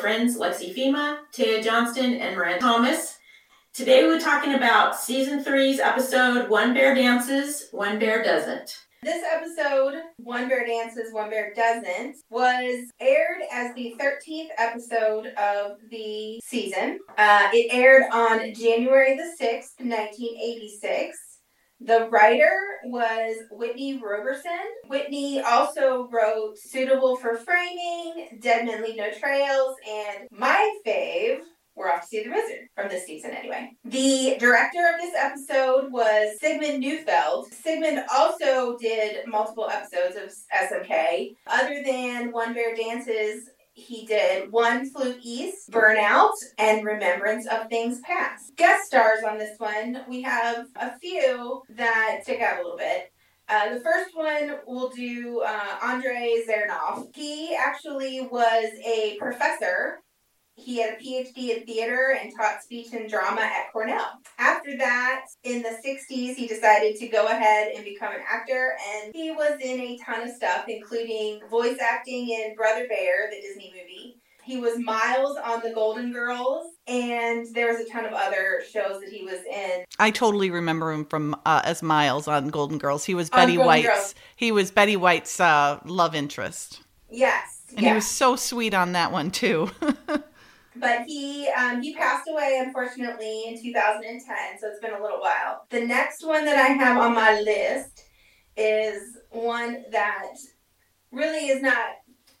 friends Lexi Fema, Taya Johnston, and Miranda Thomas. Today we're talking about season three's episode One Bear Dances, One Bear Doesn't. This episode, One Bear Dances, One Bear Doesn't, was aired as the 13th episode of the season. Uh, it aired on January the 6th, 1986. The writer was Whitney Roberson. Whitney also wrote Suitable for Framing, Dead Men Leave No Trails, and my fave, we're off to see the wizard from this season anyway. The director of this episode was Sigmund Neufeld. Sigmund also did multiple episodes of SMK. Other than One Bear Dances, he did One Flew East, Burnout, and Remembrance of Things Past. Guest stars on this one, we have a few that stick out a little bit. Uh, the first one we'll do uh, Andrei Zernov. He actually was a professor he had a PhD in theater and taught speech and drama at Cornell. After that, in the 60s, he decided to go ahead and become an actor, and he was in a ton of stuff, including voice acting in Brother Bear, the Disney movie. He was Miles on The Golden Girls, and there was a ton of other shows that he was in. I totally remember him from uh, as Miles on Golden Girls. He was Betty White's. Girls. He was Betty White's uh, love interest. Yes, and he was so sweet on that one too. but he um, he passed away unfortunately in 2010 so it's been a little while the next one that i have on my list is one that really is not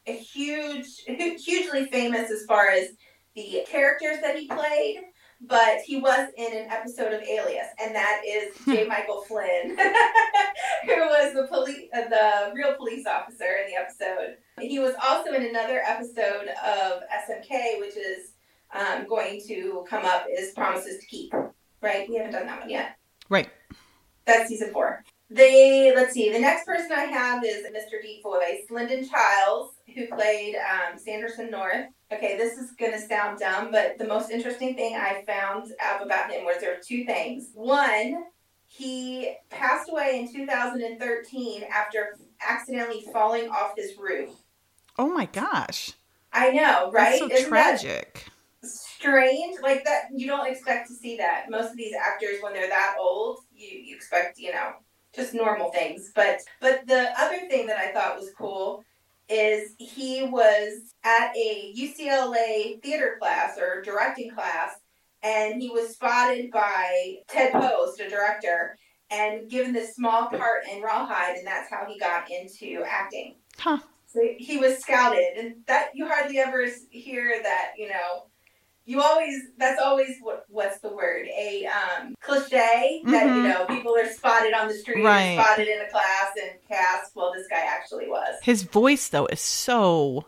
a huge hugely famous as far as the characters that he played but he was in an episode of Alias, and that is J. Michael Flynn, who was the police, uh, the real police officer in the episode. He was also in another episode of SMK, which is um, going to come up, is Promises to Keep. Right? We haven't done that one yet. Right. That's season four. They let's see. The next person I have is Mr. Deep Voice, Lyndon Childs, who played um, Sanderson North. Okay, this is gonna sound dumb, but the most interesting thing I found out about him was there were two things. One, he passed away in 2013 after accidentally falling off his roof. Oh my gosh. I know, right? That's so Isn't tragic. Strange. Like that you don't expect to see that. Most of these actors when they're that old, you, you expect, you know, just normal things. But but the other thing that I thought was cool is he was at a UCLA theater class or directing class and he was spotted by Ted Post, a director, and given this small part in Rawhide and that's how he got into acting. Huh. So he was scouted and that you hardly ever hear that, you know, you always that's always what what's the word? A um, cliche that mm-hmm. you know people are spotted on the street right. spotted in a class and cast. Well this guy actually was. His voice though is so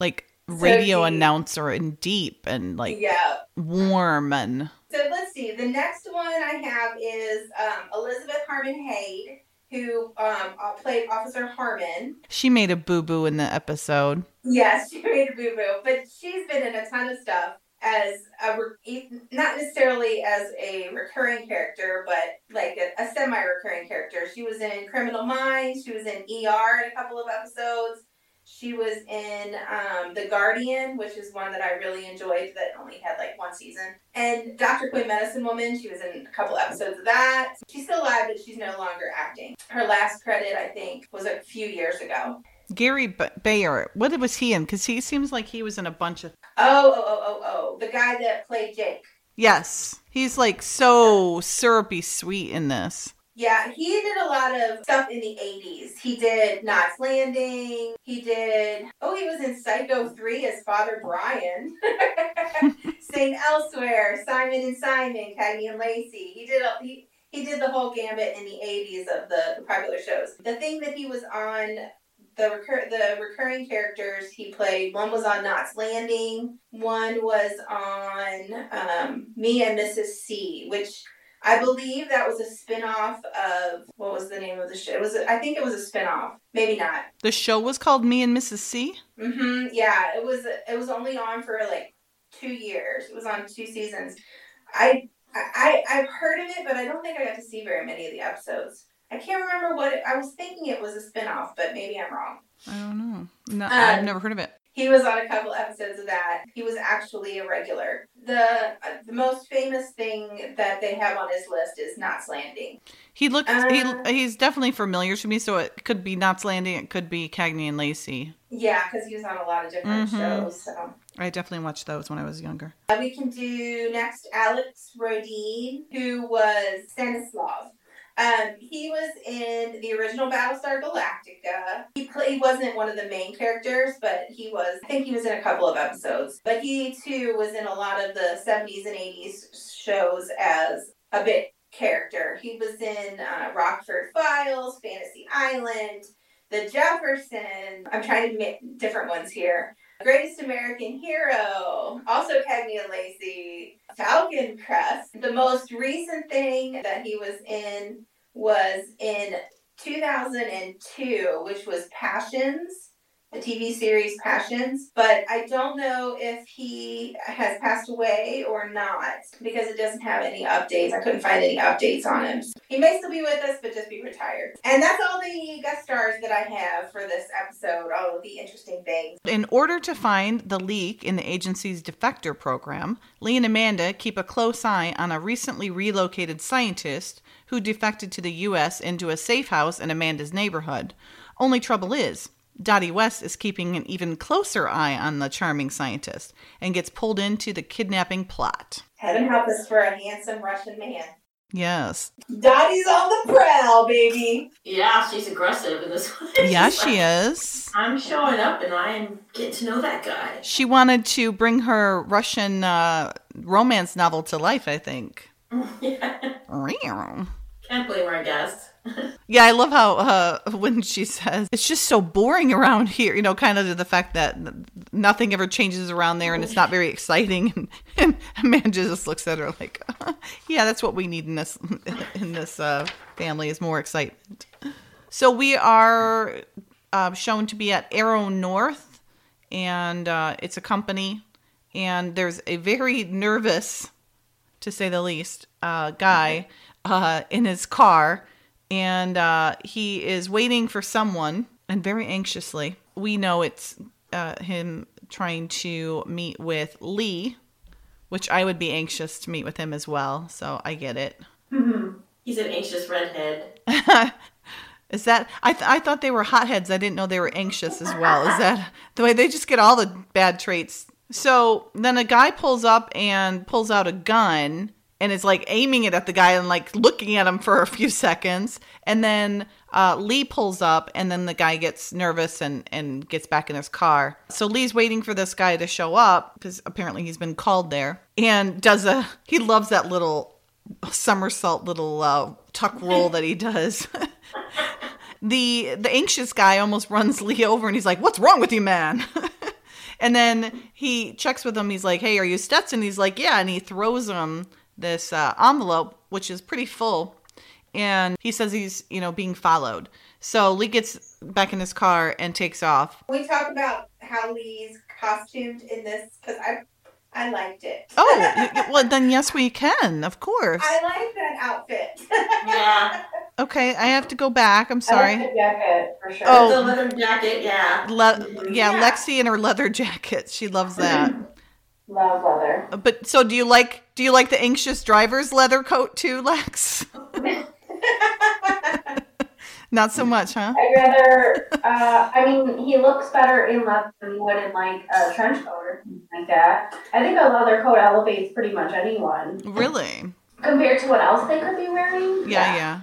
like so radio deep. announcer and deep and like yeah warm and so let's see. The next one i have is um, elizabeth harmon Hade, who um, played officer harmon. She made a boo-boo in the episode. Yes she made a boo-boo but she's been in a ton of stuff as a not necessarily as a recurring character, but like a, a semi-recurring character. She was in Criminal Minds. She was in ER in a couple of episodes. She was in um, The Guardian, which is one that I really enjoyed that only had like one season. And Dr. Quinn Medicine Woman, she was in a couple episodes of that. She's still alive, but she's no longer acting. Her last credit, I think, was a few years ago. Gary B- Bayer, what was he in? Because he seems like he was in a bunch of. Oh, oh, oh, oh, oh. The guy that played Jake. Yes. He's like so syrupy sweet in this. Yeah, he did a lot of stuff in the 80s. He did Knots Landing. He did, oh, he was in Psycho 3 as Father Brian. St. Elsewhere, Simon and Simon, Cagney and Lacey. He did, a, he, he did the whole gambit in the 80s of the, the popular shows. The thing that he was on the recur- the recurring characters he played. One was on Knots Landing. One was on um, Me and Mrs. C, which I believe that was a spinoff of what was the name of the show? It was I think it was a spinoff. Maybe not. The show was called Me and Mrs. C. Mhm. Yeah, it was. It was only on for like two years. It was on two seasons. I I I've heard of it, but I don't think I got to see very many of the episodes. I can't remember what it, I was thinking it was a spinoff, but maybe I'm wrong. I don't know. No, I've Um, never heard of it. He was on a couple episodes of that. He was actually a regular. The uh, the most famous thing that they have on his list is Knots Landing. He looks. Uh, he he's definitely familiar to me. So it could be Knots Landing. It could be Cagney and Lacey. Yeah, because he was on a lot of different Mhm. shows. So I definitely watched those when I was younger. Uh, we can do next Alex Rodin, who was Stanislav. Um, he was in the original Battlestar Galactica. He play, he wasn't one of the main characters, but he was. I think he was in a couple of episodes. But he too was in a lot of the '70s and '80s shows as a bit character. He was in uh, Rockford Files, Fantasy Island, The Jefferson. I'm trying to make different ones here. Greatest American Hero, also Cagney and Lacey, Falcon Crest. The most recent thing that he was in was in 2002, which was Passions, the TV series Passions. But I don't know if he has passed away or not because it doesn't have any updates. I couldn't find any updates on him. He may still be with us, but just be retired. And that's all the guest stars that I have for this episode, all of the interesting things. In order to find the leak in the agency's defector program, Lee and Amanda keep a close eye on a recently relocated scientist who defected to the U.S. into a safe house in Amanda's neighborhood. Only trouble is, Dottie West is keeping an even closer eye on the charming scientist and gets pulled into the kidnapping plot. Heaven help us for a handsome Russian man. Yes. Dottie's on the prowl, baby. Yeah, she's aggressive in this one. Yeah, She's she like, is. I'm showing up and I'm getting to know that guy. She wanted to bring her Russian uh, romance novel to life, I think. yeah. Yeah, Can't blame her, I guess. I love how uh, when she says, it's just so boring around here, you know, kind of the fact that nothing ever changes around there and it's not very exciting. And, and Amanda just looks at her like, yeah, that's what we need in this, in this uh, family is more excitement. So we are uh, shown to be at Arrow North, and uh, it's a company, and there's a very nervous, to say the least, uh, guy in his car, and uh, he is waiting for someone, and very anxiously. We know it's uh, him trying to meet with Lee, which I would be anxious to meet with him as well. So I get it. He's an anxious redhead. Is that I? Th- I thought they were hotheads. I didn't know they were anxious as well. Is that the way they just get all the bad traits? So then a guy pulls up and pulls out a gun and is like aiming it at the guy and like looking at him for a few seconds. And then uh, Lee pulls up and then the guy gets nervous and and gets back in his car. So Lee's waiting for this guy to show up because apparently he's been called there and does a he loves that little somersault little uh, tuck roll that he does. the the anxious guy almost runs Lee over and he's like, "What's wrong with you, man?" and then he checks with him. He's like, "Hey, are you Stetson?" He's like, "Yeah," and he throws him this uh, envelope, which is pretty full, and he says he's you know being followed. So Lee gets back in his car and takes off. We talk about how Lee's costumed in this because I, I liked it. Oh, y- y- well then yes, we can, of course. I like that outfit. Yeah. Okay, I have to go back. I'm I sorry. like the jacket for sure. Oh. The leather jacket, yeah. Le- yeah, Yeah. Lexi in her leather jacket. She loves that. Love leather. But so do you like do you like the anxious driver's leather coat too, Lex? Not so much, huh? I'd rather. Uh, I mean, he looks better in leather than he would in like a trench coat or something like that. I think a leather coat elevates pretty much anyone Really? compared to what else they could be wearing. Yeah, yeah.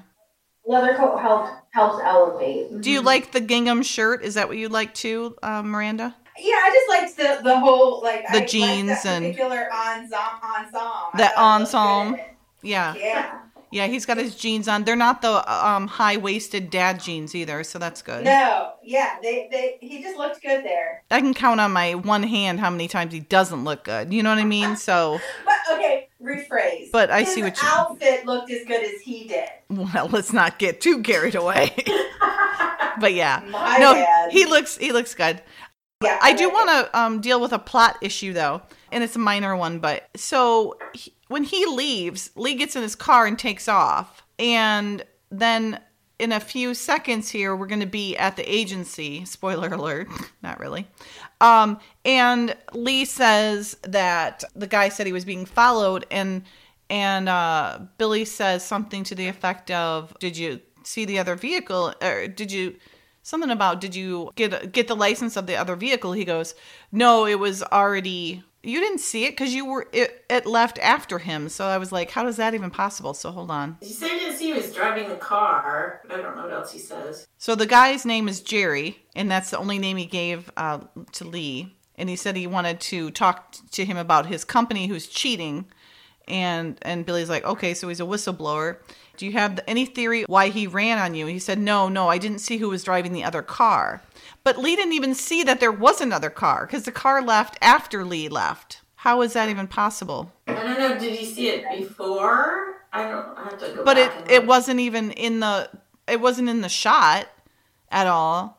Leather coat helps helps elevate. Do you like the gingham shirt? Is that what you like too, uh, Miranda? Yeah, I just liked the the whole like The I jeans and- particular ensemble. ensemble. That thought it looked ensemble. Yeah, Yeah. yeah. He's got his jeans on. They're not the um, high waisted dad jeans either, so that's good. No. Yeah. They they he just looked good there. I can count on my one hand how many times he doesn't look good. You know what I mean? So, But okay, rephrase. But I His see what you- outfit looked as good as he did. well, let's not get too carried away. but yeah, My no, bad. he looks he looks good. Yeah, I do like want to um, deal with a plot issue though, and it's a minor one. But so he, when he leaves, Lee gets in his car and takes off, and then in a few seconds here, we're going to be at the agency. Spoiler alert, not really. Um, and Lee says that the guy said he was being followed, and and uh, Billy says something to the effect of, "Did you see the other vehicle? Or did you?" Something about did you get get the license of the other vehicle? He goes, no, it was already you didn't see it because you were it, it left after him. So I was like, how is that even possible? So hold on. He said he didn't see he was driving the car, but I don't know what else he says. So the guy's name is Jerry, and that's the only name he gave uh, to Lee. And he said he wanted to talk to him about his company who's cheating. And and Billy's like, okay, so he's a whistleblower. Do you have any theory why he ran on you? He said, no, no, I didn't see who was driving the other car. But Lee didn't even see that there was another car because the car left after Lee left. How is that even possible? I don't know. Did he see it before? I don't. I have to go. But it it wasn't even in the it wasn't in the shot at all.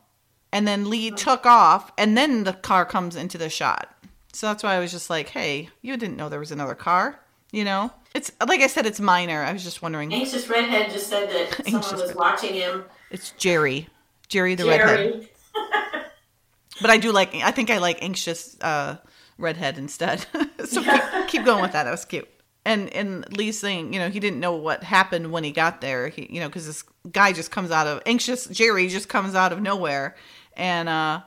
And then Lee oh. took off, and then the car comes into the shot. So that's why I was just like, "Hey, you didn't know there was another car." You know, it's like I said, it's minor. I was just wondering. Anxious redhead just said that someone Anxious was Red- watching him. It's Jerry, Jerry the redhead. Jerry. But I do like. I think I like anxious uh, redhead instead. so keep, keep going with that. That was cute. And and Lee's saying, you know, he didn't know what happened when he got there. He, you know, because this guy just comes out of anxious Jerry just comes out of nowhere, and uh,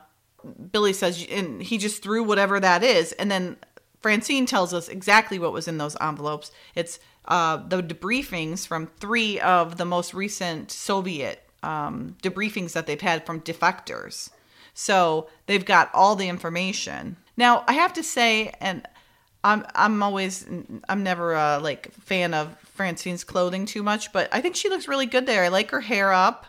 Billy says, and he just threw whatever that is, and then Francine tells us exactly what was in those envelopes. It's uh, the debriefings from three of the most recent Soviet um, debriefings that they've had from defectors. So they've got all the information. Now I have to say, and I'm I'm always I'm never a like fan of Francine's clothing too much, but I think she looks really good there. I like her hair up.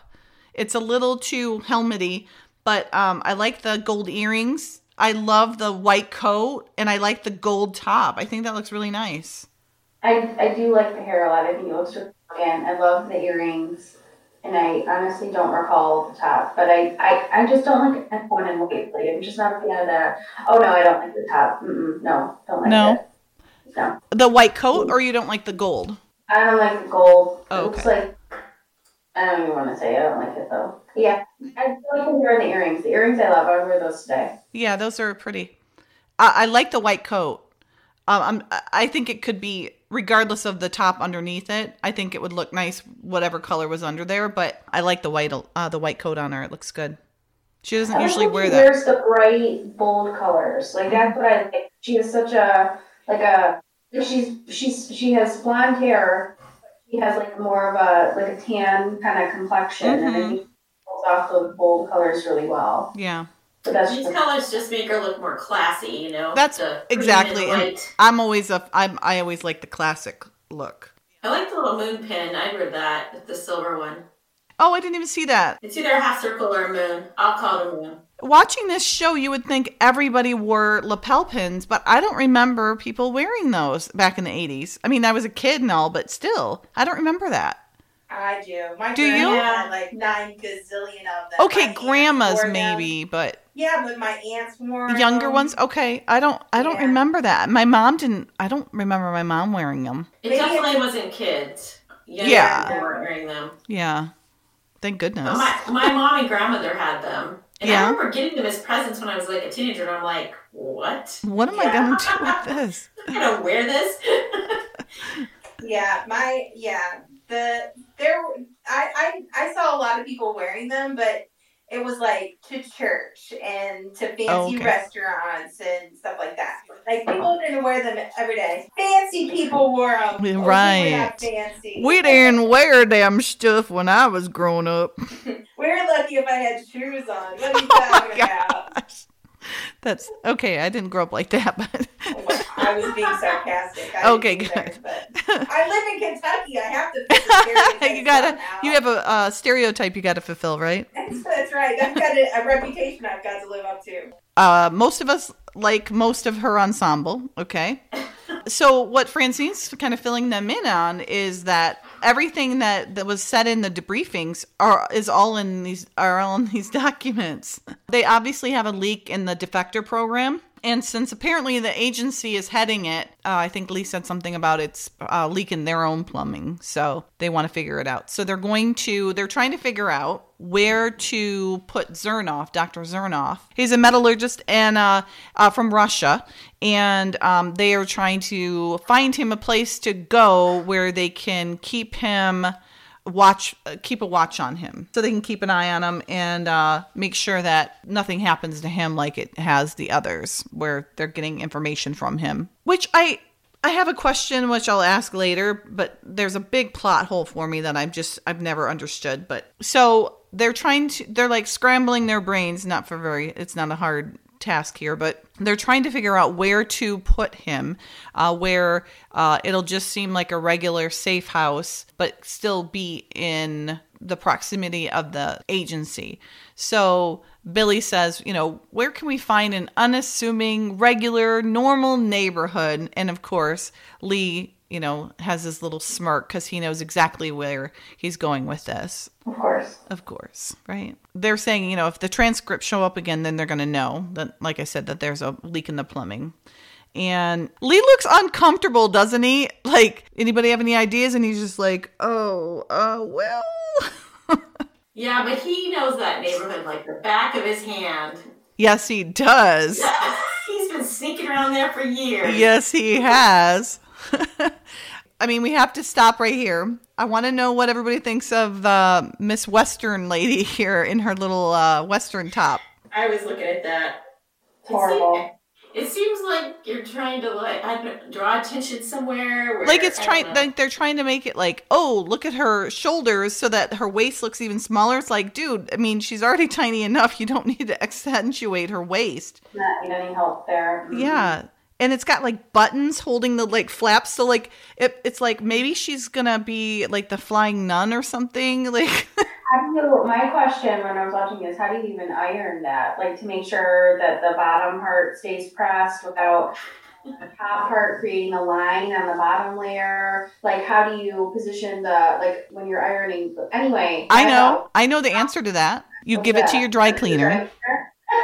It's a little too helmety, but um, I like the gold earrings. I love the white coat, and I like the gold top. I think that looks really nice. I, I do like the hair a lot. I think it looks really again. I love the earrings, and I honestly don't recall the top, but I, I, I just don't like it one and white. Like I'm just not a fan of that. Oh no, I don't like the top. Mm-mm, no, don't like No? it. No, The white coat, or you don't like the gold? I don't like the gold. Oh, It looks like I don't even want to say. it. I don't like it though. Yeah, I like and the earrings. The earrings I love. I wear those today. Yeah, those are pretty. I, I like the white coat. Um, I'm, I think it could be regardless of the top underneath it. I think it would look nice, whatever color was under there. But I like the white, uh, the white coat on her. It looks good. She doesn't I usually wear she that. Wears the bright, bold colors. Like that's what I like. She has such a like a. She's she's she has blonde hair. She has like more of a like a tan kind of complexion, and I Mhm. think pulls off those bold colors really well. Yeah, These just, colors just make her look more classy, you know. That's the exactly. and And. I'm always a. I'm. I always like the classic look. I like the little moon pin. I'd wear that, the silver one. Oh, I didn't even see that. It's either a half circle or a moon. I'll call it a moon. Watching this show, you would think everybody wore lapel pins, but I don't remember people wearing those back in the 80s. I mean, I was a kid and all, but still, I don't remember that. I do. My Do you? grandma had like nine gazillion of them. Okay, My grandmas wore them. maybe, but Yeah, but my aunts wore the younger them. ones, okay. I don't I don't Yeah. remember that. My mom didn't I don't remember my mom wearing them. It Maybe definitely it's- wasn't kids. Younger Yeah. people weren't wearing them. Yeah. Thank But goodness. my, my mom and grandmother had them. And Yeah? I remember getting them as presents when I was like a teenager, and I'm like, what? What am I going to do with this? I'm gonna wear this? Yeah, my yeah. The there I, I I saw a lot of people wearing them, but it was like to church and to fancy Oh, okay. restaurants and stuff like that. Like people didn't wear them every day. Fancy people wore them. Right. fancy. We didn't wear them stuff when I was growing up. We're lucky if I had shoes on. What are you Oh talking about? gosh. That's okay. I didn't grow up like that, but I was being sarcastic. I Okay, good. But I live in Kentucky. I have to. you gotta you have a uh, stereotype you got to fulfill, right? That's, that's right. I've got a, a reputation I've got to live up to. Uh, most of us like most of her ensemble. Okay. So what Francine's kind of filling them in on is that everything that, that was said in the debriefings are is all in these are all in these documents. They obviously have a leak in the defector program And since apparently the agency is heading it, uh, I think Lee said something about it's uh, leaking their own plumbing. So they want to figure it out. So they're going to, they're trying to figure out where to put Zernoff, Dr. Zernoff. He's a metallurgist and uh, uh, from Russia, and um, they are trying to find him a place to go where they can keep him watch keep a watch on him so they can keep an eye on him and uh, make sure that nothing happens to him like it has the others where they're getting information from him which i i have a question which i'll ask later but there's a big plot hole for me that i've just i've never understood but so they're trying to they're like scrambling their brains not for very it's not a hard task here, but they're trying to figure out where to put him, uh, where uh, it'll just seem like a regular safe house, but still be in the proximity of the agency. So Billy says, you know, where can we find an unassuming, regular, normal neighborhood? And of course, Lee you know, has his little smirk because he knows exactly where he's going with this. Of course. Of course, right? They're saying, you know, if the transcripts show up again, then they're going to know that, like I said, that there's a leak in the plumbing. And Lee looks uncomfortable, doesn't he? Like, anybody have any ideas? And he's just like, oh, uh, well. yeah, but he knows that neighborhood like the back of his hand. Yes, he does. He's been sneaking around there for years. Yes, he has. I mean, we have to stop right here. I want to know what everybody thinks of uh, Miss Western lady here in her little uh, Western top. I was looking at that. Horrible. It seems like you're trying to like I draw attention somewhere. Where, like it's trying, like they're trying to make it like, oh, look at her shoulders so that her waist looks even smaller. It's like, dude, I mean, she's already tiny enough. You don't need to accentuate her waist. Not need any help there. Mm-hmm. Yeah, and it's got like buttons holding the like flaps so like it, it's like maybe she's gonna be like the flying nun or something like how do you my question when i was watching this how do you even iron that? Like to make sure that the bottom part stays pressed without the top part creating a line on the bottom layer? Like how do you position the like when you're ironing anyway i know. i know the answer to that. You oh, give it to your dry cleaner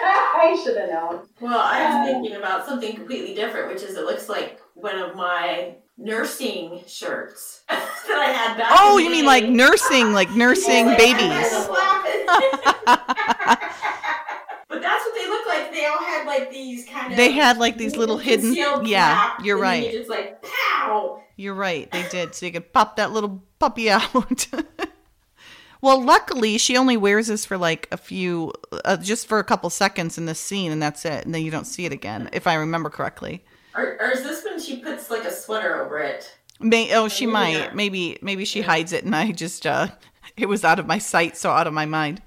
I should have known. Well, I was um, thinking about something completely different, which is it looks like one of my nursing shirts that I had back. Oh, you mean like nursing, like nursing yeah, babies? but that's what they look like. They all had like these kind of. They had like these little hidden. Yeah, you're right. You just like pow. You're right. They did, so you could pop that little puppy out. Well, luckily, she only wears this for like a few, uh, just for a couple seconds in this scene, and that's it. And then you don't see it again, if I remember correctly. Or, or is this when she puts like a sweater over it? May, oh, she might. Maybe, maybe she hides it, and I just, uh, it was out of my sight, so out of my mind.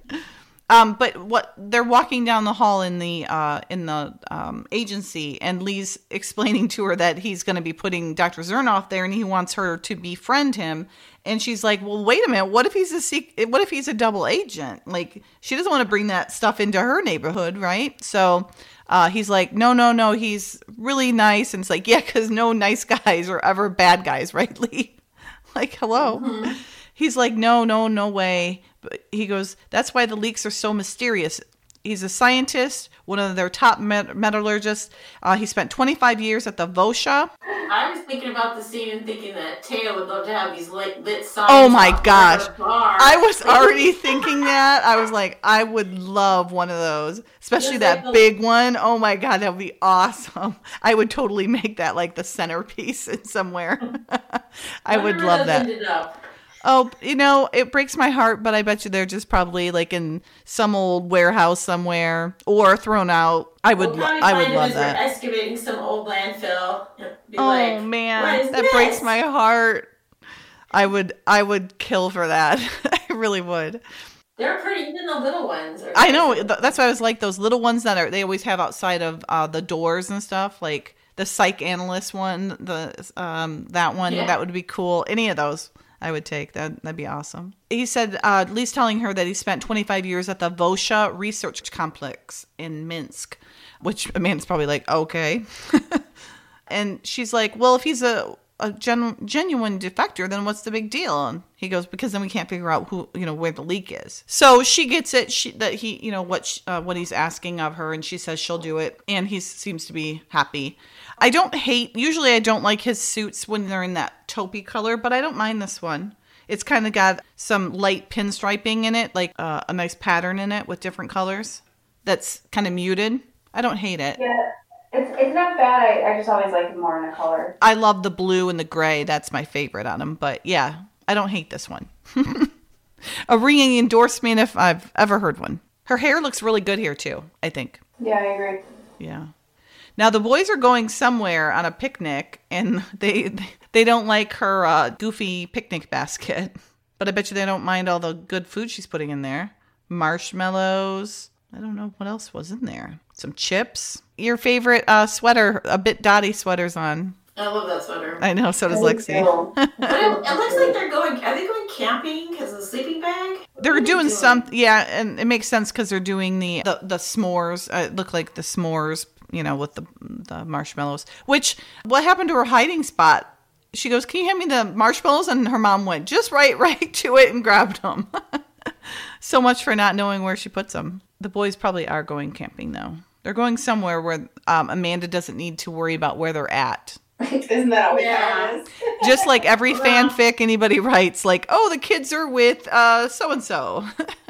Um, but what they're walking down the hall in the uh, in the um, agency, and Lee's explaining to her that he's going to be putting Dr. Zernoff there, and he wants her to befriend him. And she's like, "Well, wait a minute. What if he's a sec- What if he's a double agent? Like, she doesn't want to bring that stuff into her neighborhood, right?" So uh, he's like, "No, no, no. He's really nice." And it's like, "Yeah, because no nice guys are ever bad guys, right, Lee? like, hello." Mm-hmm. He's like, "No, no, no way." But he goes, "That's why the leaks are so mysterious." He's a scientist, one of their top metallurgists. Uh, he spent 25 years at the VOSHA. I was thinking about the scene and thinking that Taya would love to have these lit, lit signs. Oh my gosh. I was already thinking that. I was like, I would love one of those, especially that like big one. Oh my God, that would be awesome. I would totally make that like the centerpiece in somewhere. I would love that. Oh, you know, it breaks my heart, but I bet you they're just probably like in some old warehouse somewhere or thrown out. I would, we'll lo- I would love that. Excavating some old landfill. oh like, man, that this? breaks my heart. I would, I would kill for that. I really would. They're pretty, even the little ones. I know. That's why I was like those little ones that are they always have outside of uh, the doors and stuff, like the psych analyst one, the um that one. Yeah. That would be cool. Any of those. I would take. That, that'd be awesome. He said, uh, Lee's telling her that he spent 25 years at the Vosha Research Complex in Minsk, which, I mean, it's probably like, okay. and she's like, well, if he's a a gen- genuine defector, then what's the big deal? And he goes, because then we can't figure out who, you know, where the leak is. So she gets it. She that he, you know, what sh uh, what he's asking of her, and she says she'll do it, and he seems to be happy. I don't hate. Usually, I don't like his suits when they're in that taupey color, but I don't mind this one. It's kind of got some light pinstriping in it, like uh, a nice pattern in it with different colors. That's kind of muted. I don't hate it. Yeah, it's it's not bad. I, I just always like it more in a color. I love the blue and the gray. That's my favorite on them. But yeah, I don't hate this one. a ringing endorsement if I've ever heard one. Her hair looks really good here too, I think. Yeah, I agree. Yeah. Now the boys are going somewhere on a picnic and they they don't like her uh, goofy picnic basket. But I bet you they don't mind all the good food she's putting in there. Marshmallows. I don't know what else was in there. Some chips. Your favorite uh, sweater, a bit dotty sweaters on. I love that sweater. I know, so does Me Lexi. too. But it, it looks like they're going. Are they going camping because of the sleeping bag? What They're are they doing some, yeah, and it makes sense because they're doing the the, the s'mores. Uh, it looked like the s'mores, you know, with the the marshmallows. Which what happened to her hiding spot? She goes, "Can you hand me the marshmallows?" And her mom went just right, right to it and grabbed them. so much for not knowing where she puts them. The boys probably are going camping though. They're going somewhere where um, Amanda doesn't need to worry about where they're at. Isn't that always Yeah. how? Just like every Well- fanfic anybody writes, like, "Oh, the kids are with uh so and so.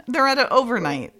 They're at an overnight."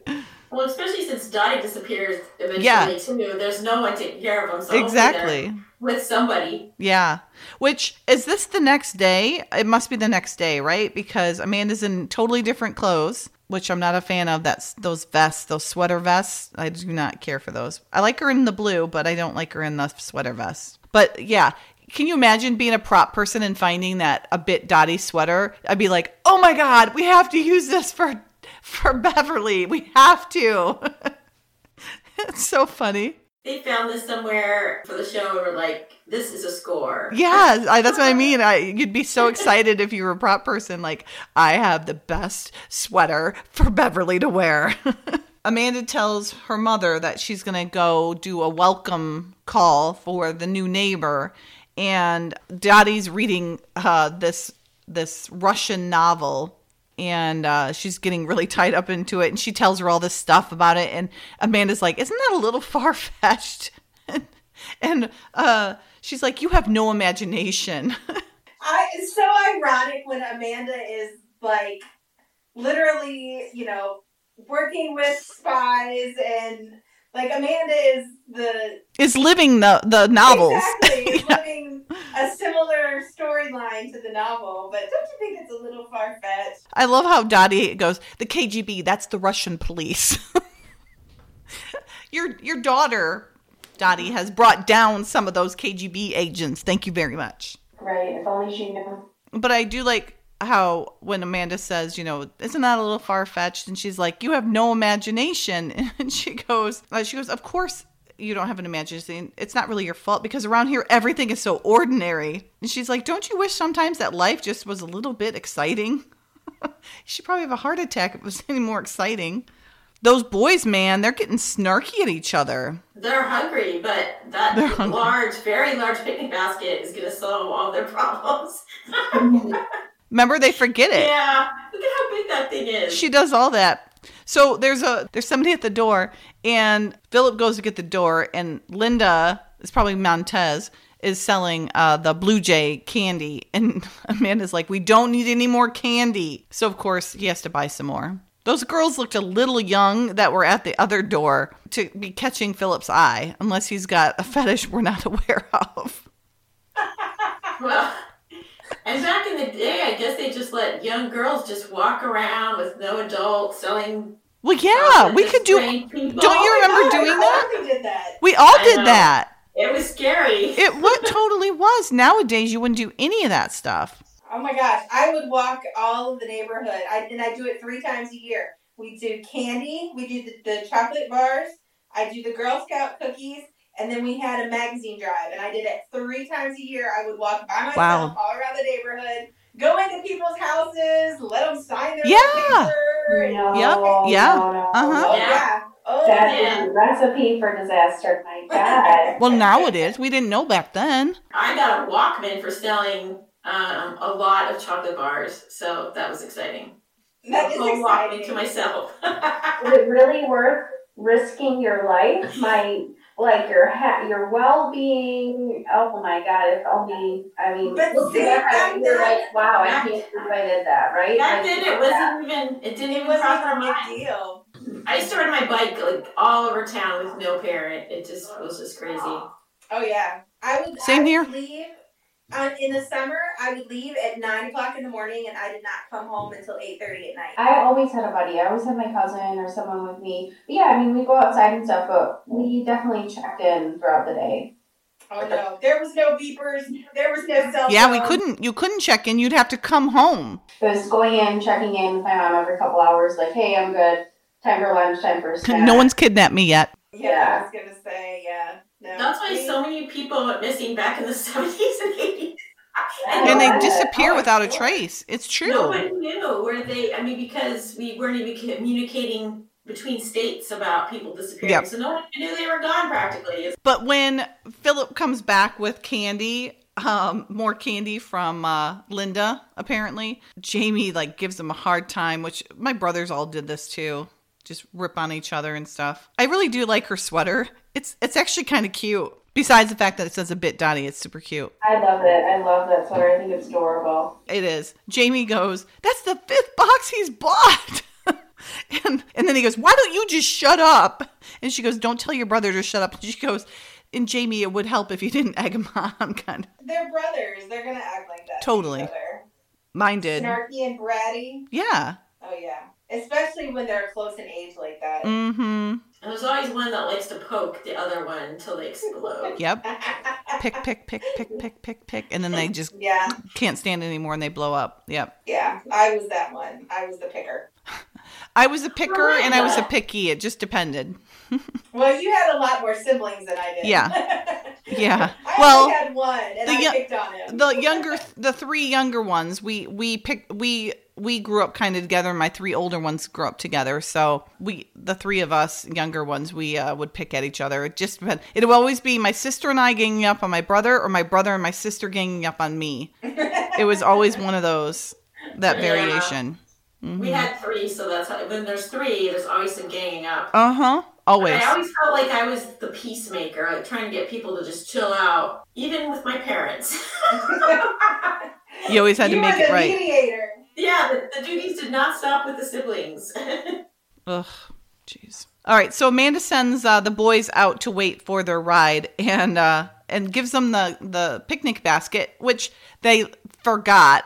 Well, especially since Dottie disappears eventually Yeah. too. There's no one taking care of them. So Exactly. with somebody. Yeah. Which is this the next day? It must be the next day, right? Because Amanda's in totally different clothes, which I'm not a fan of. That's those vests, those sweater vests. I do not care for those. I like her in the blue, but I don't like her in the sweater vest. But yeah, can you imagine being a prop person and finding that a bit dotty sweater? I'd be like, "Oh my god, we have to use this for for Beverly. We have to." it's so funny. They found this somewhere for the show were like, this is a score. Yeah, I, that's what I mean. I, you'd be so excited if you were a prop person. Like, I have the best sweater for Beverly to wear. Amanda tells her mother that she's going to go do a welcome call for the new neighbor, and Dottie's reading uh, this this Russian novel, and uh, she's getting really tied up into it. And she tells her all this stuff about it, and Amanda's like, "Isn't that a little far fetched?" and uh, she's like, "You have no imagination." I it's so ironic when Amanda is like literally, you know, working with spies and like Amanda is the is living the the novels. exactly Yeah. living a similar storyline to the novel. But don't you think it's a little far fetched? I love how Dottie goes, "The KGB, that's the Russian police." your your daughter, Dottie, has brought down some of those KGB agents. Thank you very much. Right. If only she knew. But I do like how when Amanda says, you know, isn't that a little far fetched? And she's like, you have no imagination. And she goes, uh, she goes, of course you don't have an imagination. It's not really your fault because around here everything is so ordinary. And she's like, don't you wish sometimes that life just was a little bit exciting? She'd probably have a heart attack if it was any more exciting. Those boys, man, they're getting snarky at each other. They're hungry, but that They're hungry. large, very large picnic basket is going to solve all their problems. Remember, they forget it. yeah, look at how big that thing is. She does all that. So there's a there's somebody at the door, and Philip goes to get the door, and Linda is probably Montez is selling uh, the Blue Jay candy, and Amanda's like, "We don't need any more candy." So of course he has to buy some more. Those girls looked a little young that were at the other door to be catching Philip's eye, unless he's got a fetish we're not aware of. Well, and back in the day, I guess they just let young girls just walk around with no adults selling. Well, yeah, we could do. people. Don't you remember oh God, doing I that? totally did that. We all did that. It was scary. It what totally was. Nowadays, you wouldn't do any of that stuff. Oh my gosh, I would walk all of the neighborhood. I and I do it three times a year. We do candy, we do the, the chocolate bars, I do the Girl Scout cookies, and then we had a magazine drive. And I did it three times a year. I would walk by myself Wow. all around the neighborhood, go into people's houses, let them sign their Yeah. paper. and- No, Yep, yeah, no, no. uh-huh. Oh Yeah. yeah. Oh, That's yeah. a recipe for disaster. My God. Well, now it is. We didn't know back then. I got a Walkman for selling um, a lot of chocolate bars, so that was exciting. that A is whole Walkman exciting. to myself. Was it really worth risking your life? My like your ha- your well being. Oh my God! If only. I mean, But look see, back back you're then- like, wow, I back- can't believe I did that, right? Back Like, then, it wasn't even. It didn't It even wasn't cross my even a mind. deal. I used to ride my bike like all over town with no parent. It just was just crazy. Oh yeah, I would. Same I would here. Leave uh, in the summer. I would leave at nine o'clock in the morning, and I did not come home until eight thirty at night. I always had a buddy. I always had my cousin or someone with me. But yeah, I mean, we go outside and stuff, but we definitely checked in throughout the day. oh no, there was no beepers. There was no cell. Yeah, we couldn't. You couldn't check in. You'd have to come home. It was going in, checking in with my mom every couple hours, like, hey, I'm good. Time for lunch, time for a snack. No one's kidnapped me yet. Yeah, I was gonna say yeah. No, That's why so many people went missing back in the seventies and eighties. And they Yeah. disappear without a trace. It's true. Nobody knew where they. I mean, because we weren't even communicating between states about people disappearing, Yep. so no one knew they were gone practically. But when Philip comes back with candy, um, more candy from uh, Linda, apparently, Jamie like gives him a hard time, which my brothers all did this too. Just rip on each other and stuff. I really do like her sweater. It's it's actually kind of cute. Besides the fact that it says a bit Dottie, it's super cute. I love it. I love that sweater. I think it's adorable. It is. Jamie goes, "That's the fifth box he's bought." and and then he goes, "Why don't you just shut up?" And she goes, "Don't tell your brother to shut up." And she goes, "And Jamie, it would help if you didn't egg him on." Kind of. They're brothers. They're gonna act like that. to Totally. each other. Mine did. Snarky and bratty. Yeah. Oh yeah, especially when they're close in age like that. Mm-hmm. And there's always one that likes to poke the other one until they explode. Yep. Pick, pick, pick, pick, pick, pick, pick, and then they just yeah, can't stand anymore and they blow up. Yep. yeah. I was that one. I was the picker. I was a picker and I was a picky. It just depended. Well, you had a lot more siblings than I did. Yeah. Yeah. I Well, only had one, and the I picked on him. the younger the three younger ones we we picked we we grew up kind of together. My three older ones grew up together. So we the three of us younger ones we uh, would pick at each other. It just depend it would always be my sister and i ganging up on my brother or my brother and my sister ganging up on me. It was always one of those that Yeah. variation. We had three, so that's how, when there's three, there's always some ganging up. uh-huh. Always. I always felt like I was the peacemaker, like trying to get people to just chill out, even with my parents. you always had to You make it right. Mediator. Yeah, the, the duties did not stop with the siblings. Ugh, jeez. All right, so Amanda sends uh, the boys out to wait for their ride, and uh, and gives them the the picnic basket, which they forgot.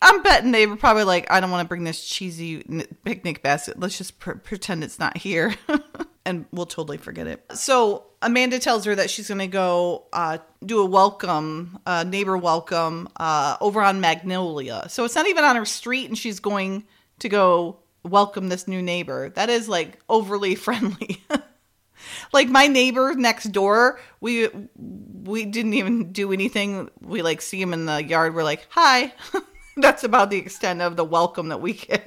I'm betting they were probably like, I don't want to bring this cheesy picnic basket. Let's just pr- pretend it's not here, and we'll totally forget it. So Amanda tells her that she's going to go uh, do a welcome, uh, neighbor welcome, uh, over on Magnolia. So it's not even on her street, and she's going to go welcome this new neighbor. That is like overly friendly. like my neighbor next door, we we didn't even do anything. We like see him in the yard. We're like, "Hi." That's about the extent of the welcome that we give.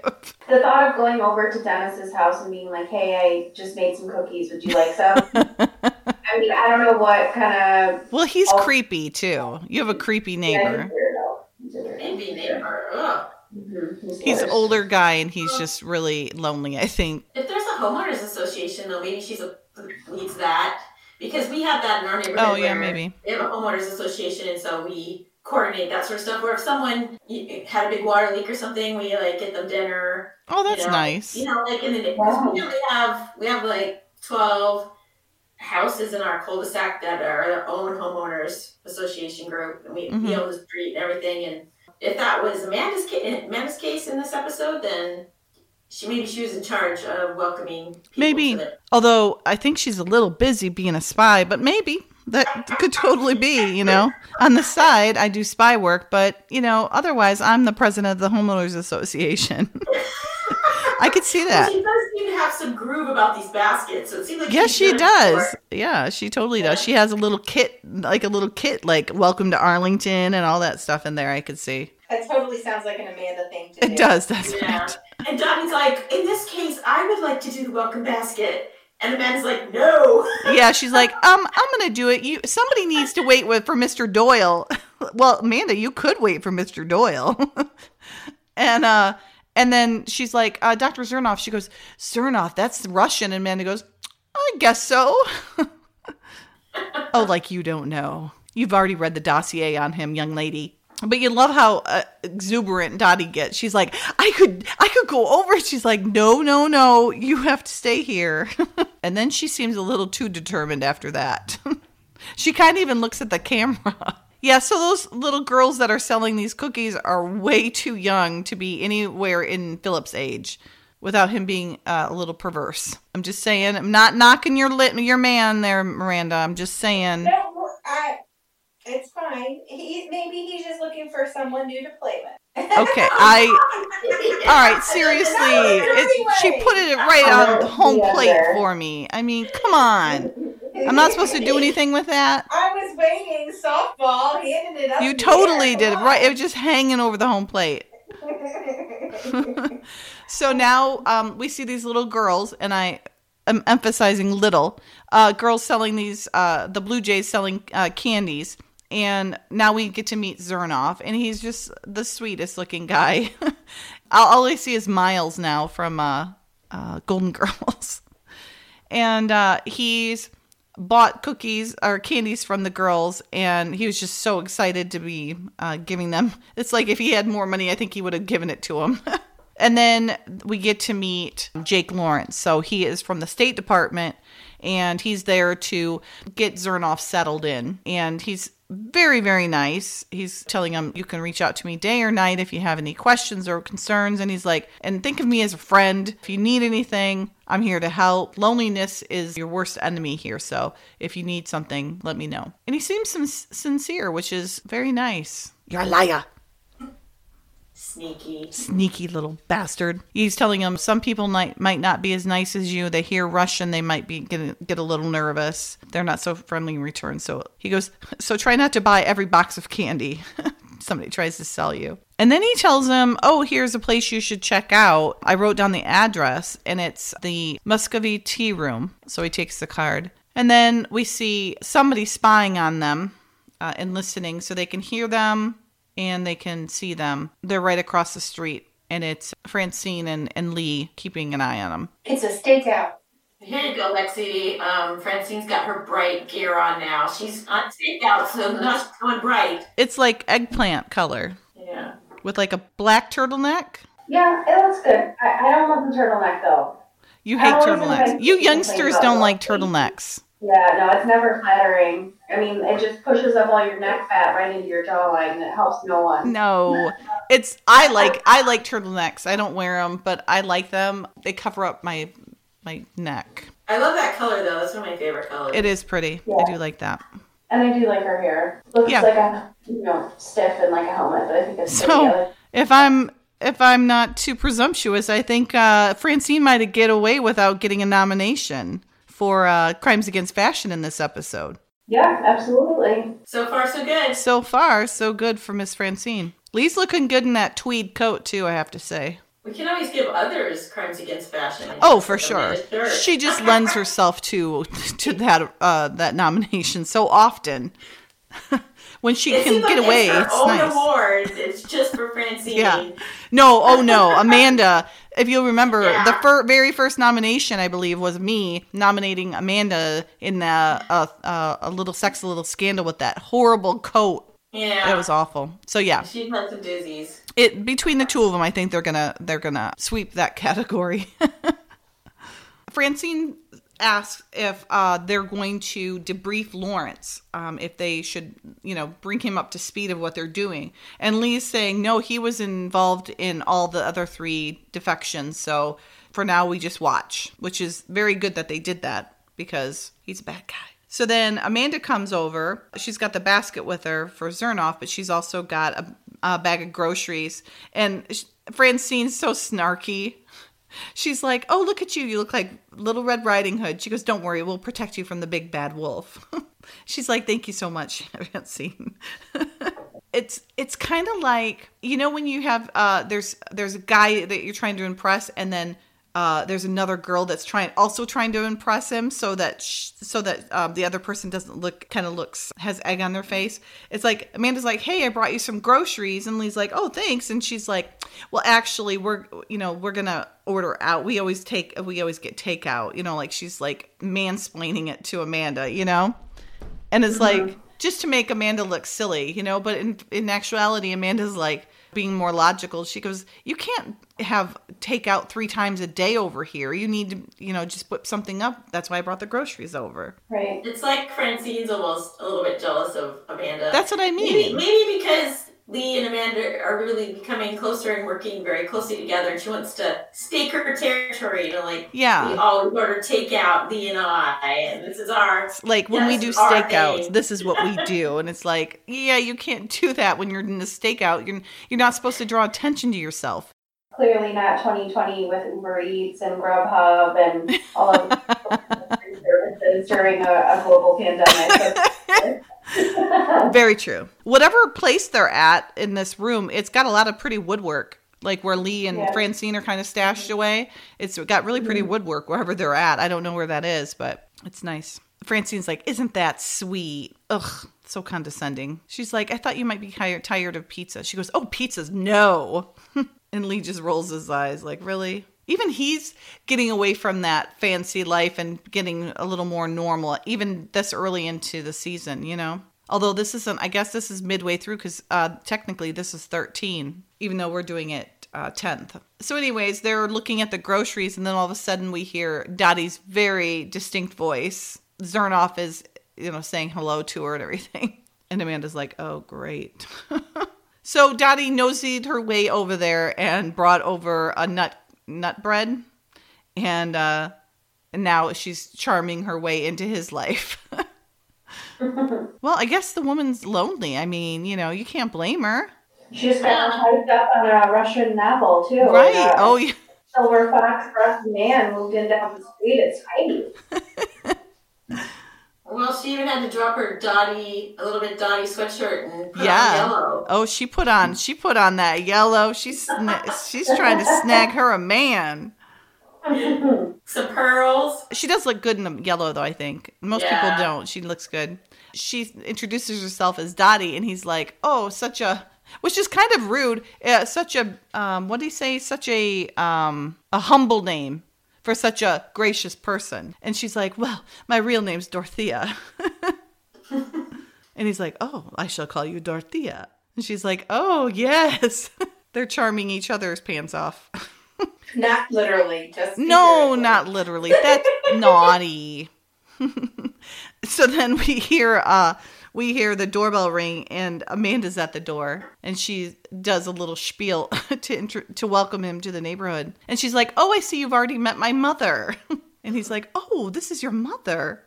The thought of going over to Dennis's house and being like, "Hey, I just made some cookies. Would you like some?" I mean, I don't know what kind of Well, he's Oh. creepy too. You have a creepy neighbor. he's a weirdo. He's a weirdo. Maybe neighbor. Ugh. Mhm, He's, He's an older guy and he's just really lonely, I think. If there's a homeowners association, though, maybe she's a, leads that because we have that in our neighborhood. Oh, yeah, maybe. We have a homeowners association, and so we coordinate that sort of stuff. Where if someone had a big water leak or something, we like get them dinner. Oh, that's you know, nice. You know, like in the because Wow. we only have we have like twelve houses in our cul-de-sac that are their own homeowners association group, and we, Mhm. we own the street and everything. And if that was Amanda's ca- Amanda's case in this episode, then she maybe she was in charge of welcoming. People Maybe. to Although I think she's a little busy being a spy, but maybe that could totally be, you know. On the side, I do spy work, but, you know, otherwise, I'm the president of the Homeowners Association. I could see Well, that. She does seem to have some groove about these baskets, so it seems like Yes, she does. before. Yeah, she totally does. She has a little kit, like a little kit, like "Welcome to Arlington" and all that stuff in there. I could see That totally sounds like an Amanda thing to do. it does. That's Yeah. right. And Dottie's like, in this case, I would like to do the welcome basket. And the man's like, no. Yeah, she's like, um, I'm gonna do it. You somebody needs to wait with for Mr. Doyle. well, Amanda, you could wait for Mr. Doyle. and uh and then she's like, uh, Dr. Zernoff, she goes, Zernoff, that's Russian. And Amanda goes, I guess so. oh, like you don't know. You've already read the dossier on him, young lady. But you love how uh, exuberant Dottie gets. She's like, I could, I could go over. She's like, no, no, no, you have to stay here. and then she seems a little too determined after that. she kind of even looks at the camera. Yeah, so those little girls that are selling these cookies are way too young to be anywhere in Philip's age without him being uh, a little perverse. I'm just saying. I'm not knocking your lit your man there, Miranda. I'm just saying. No, I. It's fine. He maybe he's just looking for someone new to play with. Okay, I. All right, seriously, it, she put it right on the home plate for me. I mean, come on. I'm not supposed to do anything with that. I was waiting softball, handed it up. You totally did it right. It was just hanging over the home plate. So now um, we see these little girls, and I am emphasizing little uh, girls selling these, uh, the Blue Jays selling uh, candies. And now we get to meet Zernoff, and he's just the sweetest looking guy. all, all I see is Miles now from uh, uh, Golden Girls. and uh, he's bought cookies or candies from the girls and he was just so excited to be uh, giving them it's like if he had more money i think he would have given it to them and then we get to meet jake lawrence so he is from the state department and he's there to get zernoff settled in and he's very very nice. He's telling him you can reach out to me day or night if you have any questions or concerns. And he's like and think of me as a friend. If you need anything i'm here to help. Loneliness is your worst enemy here so if you need something let me know. And he seems sin- sincere which is very nice. You're a liar Sneaky. sneaky little bastard. He's telling him some people might might not be as nice as you. They hear Russian, they might be get get a little nervous. They're not so friendly in return. So he goes, so try not to buy every box of candy. Somebody tries to sell you. And then he tells him, "Oh, here's a place you should check out." I wrote down the address, and it's the Muscovy Tea Room. So he takes the card, and then we see somebody spying on them uh, and listening, so they can hear them and they can see them. They're right across the street, and it's Francine and, and Lee keeping an eye on them. it's a stakeout. Here you go, Lexi. Um, Francine's got her bright gear on now. She's on takeout, so now she's going bright. It's like eggplant color Yeah. with like a black turtleneck. Yeah, it looks good. I, I don't love the turtleneck though. You hate turtlenecks. You youngsters don't like turtlenecks. Yeah, no, it's never flattering. I mean, it just pushes up all your neck fat right into your jawline, and it helps no one. No, it's I like I like turtlenecks. I don't wear them, but I like them. They cover up my my neck. I love that color though. That's one of my favorite colors. It is pretty. I do like that. And I do like her hair. Looks Yeah. like I'm, you know, stiff and like a helmet, but I think it's So- If I'm if I'm not too presumptuous, I think uh, Francine might get away without getting a nomination for uh, Crimes Against Fashion in this episode. Yeah, absolutely. So far, so good. So far, so good for Miss Francine. Lee's looking good in that tweed coat too. I have to say. We can always give others crimes against fashion. Oh, for sure. made a shirt. She just lends herself to to that uh, that nomination so often. when she It can seems get like away, it's, it's nice. award. It's just for Francine. Yeah. No, oh no, Amanda. If you'll remember, Yeah. the fir- very first nomination, I believe, was me nominating Amanda in the, uh, uh, a little sex, a little scandal with that horrible coat. Yeah. It was awful. So yeah, She's had some dizzies. it between the two of them, I think they're gonna they're gonna sweep that category. Francine asks if uh, they're going to debrief Lawrence, um, if they should, you know, bring him up to speed of what they're doing. And Lee's saying no, he was involved in all the other three defections. So for now, we just watch, which is very good that they did that because he's a bad guy. So then Amanda comes over. She's got the basket with her for Zernoff, but she's also got a, a bag of groceries. And Francine's so snarky. She's like, "Oh, look at you! You look like Little Red Riding Hood." She goes, "Don't worry, we'll protect you from the big bad wolf." She's like, "Thank you so much, Francine." it's it's kind of like you know when you have uh there's there's a guy that you're trying to impress and then uh, there's another girl that's trying also trying to impress him so that sh- so that um, the other person doesn't look kind of looks has egg on their face. It's like amanda's like hey i brought you some groceries. And lee's like oh thanks. And she's like well actually we're you know we're gonna order out. We always take we always get takeout. You know like she's like mansplaining it to amanda you know? And it's like just to make amanda look silly you know? But in in actuality amanda's like being more logical. She goes you can't have takeout three times a day over here you need to you know just whip something up that's why i brought the groceries over Right. It's like Francine's almost a little bit jealous of Amanda. that's what i mean maybe because Lee and Amanda are really becoming closer and working very closely together, and she wants to stake her territory. You know, like we yeah always order takeout, Lee and I, and this is our. like when we do our stakeouts this is what we do and it's like yeah you can't do that when you're in the stakeout you're you're not supposed to draw attention to yourself Clearly not 2020 with Uber Eats and Grubhub and all of these services during a, a global pandemic. Very true. Whatever place they're at in this room, it's got a lot of pretty woodwork. Like where Lee and Yeah. Francine are kind of stashed away. It's got really pretty mm-hmm. woodwork wherever they're at. I don't know where that is, but it's nice. Francine's like, Isn't that sweet? Ugh, so condescending. She's like, I thought you might be tired, tired of pizza. She goes, Oh, pizzas, no. and Lee just rolls his eyes, like, Really? Even he's getting away from that fancy life and getting a little more normal, even this early into the season, you know? Although this isn't, I guess this is midway through because uh, technically this is 13, even though we're doing it uh, 10th. So, anyways, they're looking at the groceries, and then all of a sudden we hear Dottie's very distinct voice. Zernoff is, you know, saying hello to her and everything. And Amanda's like, oh, great. so Dottie noseyed her way over there and brought over a nut nut bread, and uh, now she's charming her way into his life. well, I guess the woman's lonely. I mean, you know, you can't blame her, She's just got hyped up on a Russian novel too. right? Uh, Oh, yeah. Silver fox breathed man moved in down the street. It's tiny. Well, she even had to drop her dotty, a little bit dotty sweatshirt and put Yeah. on yellow. Oh, she put on she put on that yellow. She's sna- she's trying to snag her a man. Some pearls. She does look good in the yellow, though. I think most Yeah. people don't. She looks good. She introduces herself as Dottie, and he's like, "Oh, such a," which is kind of rude. Uh, such a, um, what do you say? Such a, um, a humble name for such a gracious person. And she's like, "Well, my real name's Dorothea." and he's like, "Oh, I shall call you Dorothea." And she's like, "Oh, yes." They're charming each other's pants off. Not literally, just No, not literally. That's naughty. so then we hear uh we hear the doorbell ring and Amanda's at the door and she does a little spiel to intro- to welcome him to the neighborhood. And she's like, "Oh, I see you've already met my mother." and he's like, "Oh, this is your mother."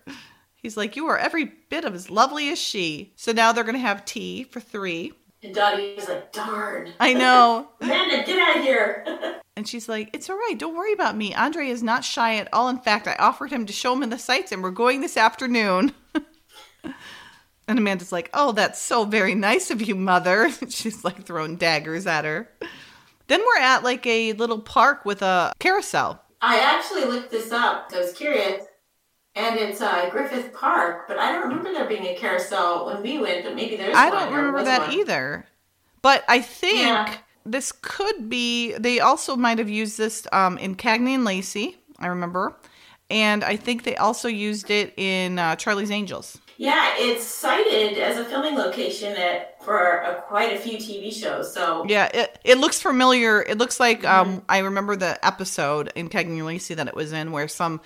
He's like, "You are every bit of as lovely as she." So now they're going to have tea for 3. And Dottie's like, darn. I know. Amanda, get out of here. And she's like, It's all right. Don't worry about me. Andre is not shy at all. In fact, I offered him to show him in the sights, and we're going this afternoon. And Amanda's like, Oh, that's so very nice of you, mother. she's like throwing daggers at her. Then we're at like a little park with a carousel. I actually looked this up. Because I was curious. And it's uh, Griffith Park, but I don't remember there being a carousel when we went, but maybe there's I one, don't remember that one. either. But I think Yeah. this could be, they also might have used this um, in Cagney and Lacey, I remember. And I think they also used it in uh, Charlie's Angels. Yeah, it's cited as a filming location at for uh, quite a few TV shows. So Yeah, it, it looks familiar. It looks like um, I remember the episode in Cagney and Lacey that it was in where some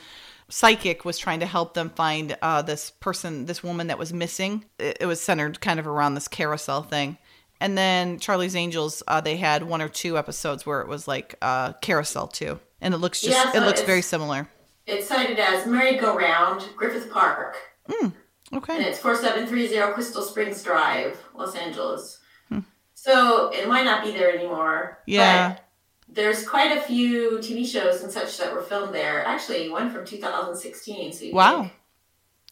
psychic was trying to help them find uh, this person, this woman that was missing. It, it was centered kind of around this carousel thing. And then Charlie's Angels, uh, they had one or two episodes where it was like uh, carousel too, and it looks just Yeah, so it looks very similar. it's cited as merry-go-round Griffith Park, and Okay, And it's four seven three zero Crystal Springs Drive, Los Angeles. Hmm. So it might not be there anymore. Yeah. but there's quite a few TV shows and such that were filmed there. Actually, one from 2016. So wow. think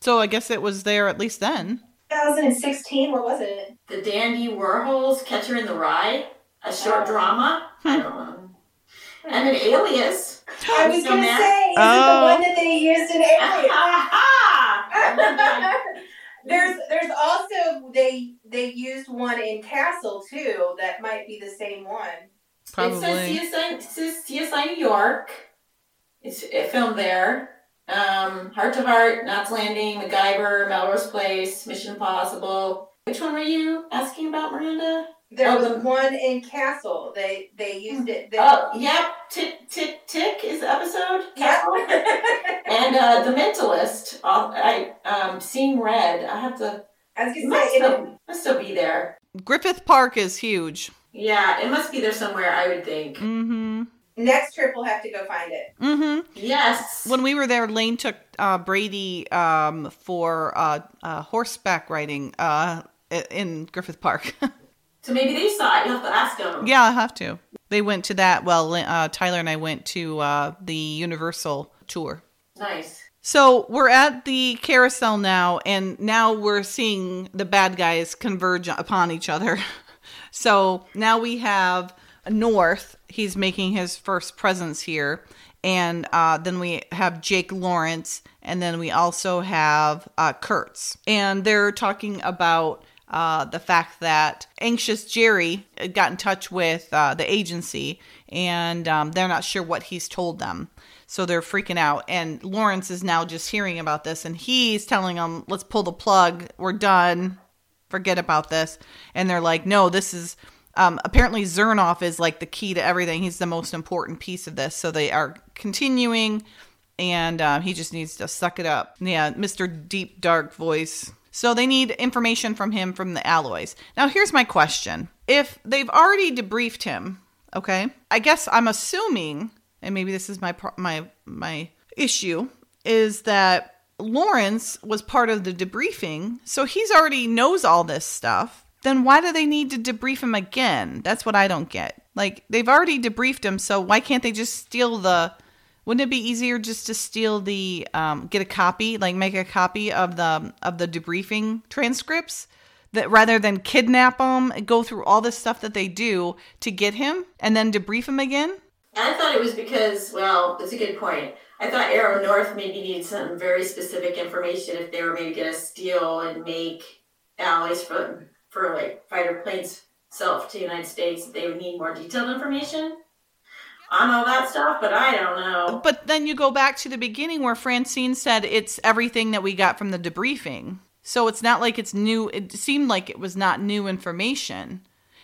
So I guess it was there at least then. 2016. What was it? the Dandy Warhols, Catcher in the Rye, a short Oh. drama. I don't know. And then Alias. I was So gonna Matt- say, is Oh. it the one that they used in Alien? There's there's also they they used one in Castle too that might be the same one. It Probably. says CSI, it says CSI New York. It's it filmed there. Um, Heart to Heart, Knots Landing, MacGyver, Melrose Place, Mission Impossible. Which one were you asking about, Miranda? There Oh, was the- one in Castle. They they used it. They, Oh, yep. Tick, tick, tick is the episode. yeah. And uh, The Mentalist. I'll, I um, Seeing Red. I have to. I was It gonna must say, it, still, must still be there. Griffith Park is huge. Yeah, it must be there somewhere. I would think. Mm-hmm. next trip we'll have to go find it. Mm-hmm. Yes. When we were there, Lane took uh, Brady um, for uh, uh, horseback riding uh, i- in Griffith Park. So maybe they saw it. You'll have to ask them. yeah, I have to. They went to that. Well, uh, Tyler and I went to uh, the Universal tour. Nice. So we're at the carousel now, and now we're seeing the bad guys converge upon each other. So now we have North. He's making his first presence here. And uh, then we have Jake Lawrence. And then we also have uh, Kurtz. And they're talking about uh, the fact that anxious Jerry got in touch with uh, the agency and um, they're not sure what he's told them. So they're freaking out. And Lawrence is now just hearing about this and he's telling them, let's pull the plug. We're done. Forget about this. And they're like, no, this is. Um, apparently, Zernoff is like the key to everything. He's the most important piece of this. So they are continuing, and uh, he just needs to suck it up. Yeah, Mr. Deep Dark Voice. So they need information from him from the alloys. Now, here's my question: If they've already debriefed him, okay, I guess I'm assuming, and maybe this is my my my issue, is that Lawrence was part of the debriefing, so he's already knows all this stuff. Then why do they need to debrief him again? That's what I don't get. Like they've already debriefed him, so why can't they just steal the? Wouldn't it be easier just to steal the um, get a copy, like make a copy of the of the debriefing transcripts, that rather than kidnap him, go through all this stuff that they do to get him, and then debrief him again? I thought it was because, well, it's a good point. I thought Arrow North maybe needed some very specific information if they were maybe going to steal and make alloys for, for like fighter planes self to the United States. They would need more detailed information on all that stuff, but I don't know. But then you go back to the beginning where Francine said it's everything that we got from the debriefing. So it's not like it's new. It seemed like it was not new information.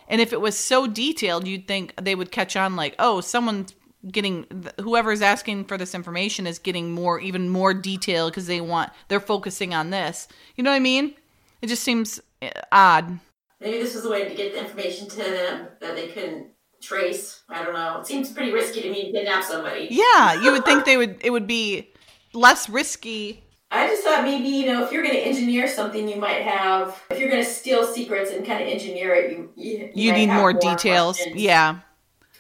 And if it was so detailed, you'd think they would catch on like, oh, someone's getting, whoever's asking for this information is getting more, even more detail because they want, they're focusing on this. You know what I mean? It just seems eh, odd. Maybe this was a way to get the information to them that they couldn't trace. I don't know. It seems pretty risky to me to kidnap somebody. Yeah, you would think they would, it would be less risky I just thought maybe, you know, if you're going to engineer something, you might have, if you're going to steal secrets and kind of engineer it, you, you, you need have more details. questions. Yeah.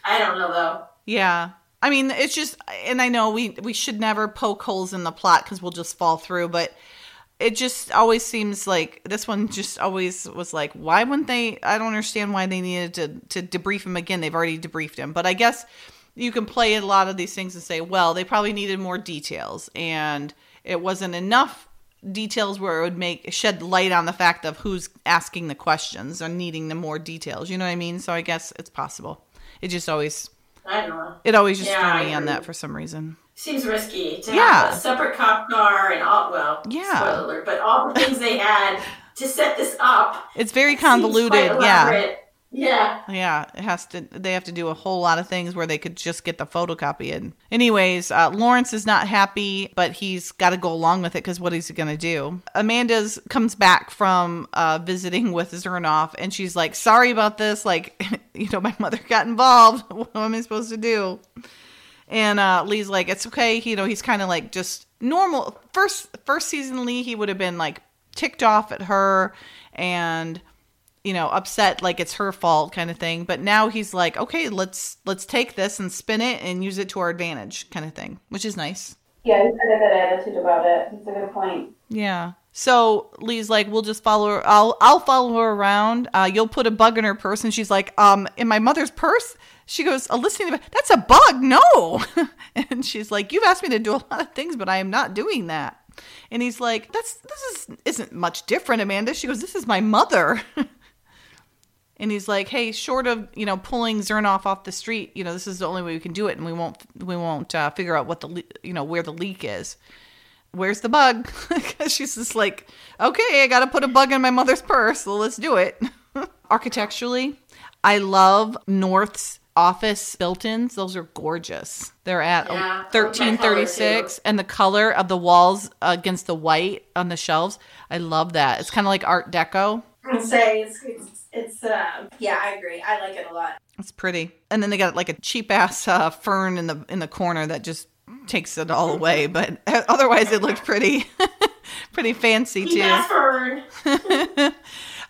I don't know, though. Yeah. I mean, it's just, and I know we we should never poke holes in the plot because we'll just fall through. But it just always seems like this one just always was like, why wouldn't they? I don't understand why they needed to to debrief him again. They've already debriefed him, but I guess you can play a lot of these things and say, well, they probably needed more details, and it wasn't enough details where it would make shed light on the fact of who's asking the questions or needing the more details. You know what I mean? So I guess it's possible. It just always I don't know. it always just Yeah, threw me on that for some reason. Seems risky to Yeah. have a separate cop car and all, well, Yeah. spoiler alert, but all the things they had to set this up. It's very convoluted. Yeah. Yeah. Yeah, it has to. They have to do a whole lot of things where they could just get the photocopy in. Anyways, uh, Lawrence is not happy, but he's got to go along with it because what is he going to do? Amanda's comes back from uh, visiting with Zernoff, and she's like, "Sorry about this. Like, you know, my mother got involved. what am I supposed to do?" And uh, Lee's like, "It's okay. You know, he's kind of like just normal. First, first season Lee, he would have been like ticked off at her and." you know upset like it's her fault kind of thing but now he's like okay let's let's take this and spin it and use it to our advantage kind of thing which is nice Yeah, he's got a good attitude about it. It's a good point. yeah So Lee's like, "We'll just follow her. I'll I'll follow her around. Uh, you'll put a bug in her purse." And she's like, "Um, in my mother's purse." She goes, "A listening device? That's a bug. No." and she's like, "You've asked me to do a lot of things, but I am not doing that." And he's like, "That's this is isn't much different, Amanda." She goes, "This is my mother." and he's like, "Hey, short of you know pulling Zernoff off the street, you know this is the only way we can do it, and we won't we won't uh, figure out what the le- you know where the leak is. Where's the bug? She's just like, okay, I got to put a bug in my mother's purse, let's do it. Architecturally, I love North's office built-ins. Those are gorgeous. They're at Yeah, I love that thirteen thirty six, and the color of the walls against the white on the shelves. I love that. It's kind of like Art Deco. I say it's it's, it's uh, yeah, I agree. I like it a lot. It's pretty. And then they got like a cheap ass uh, fern in the in the corner that just takes it all away. But otherwise, it looked pretty pretty fancy Keep too. fern.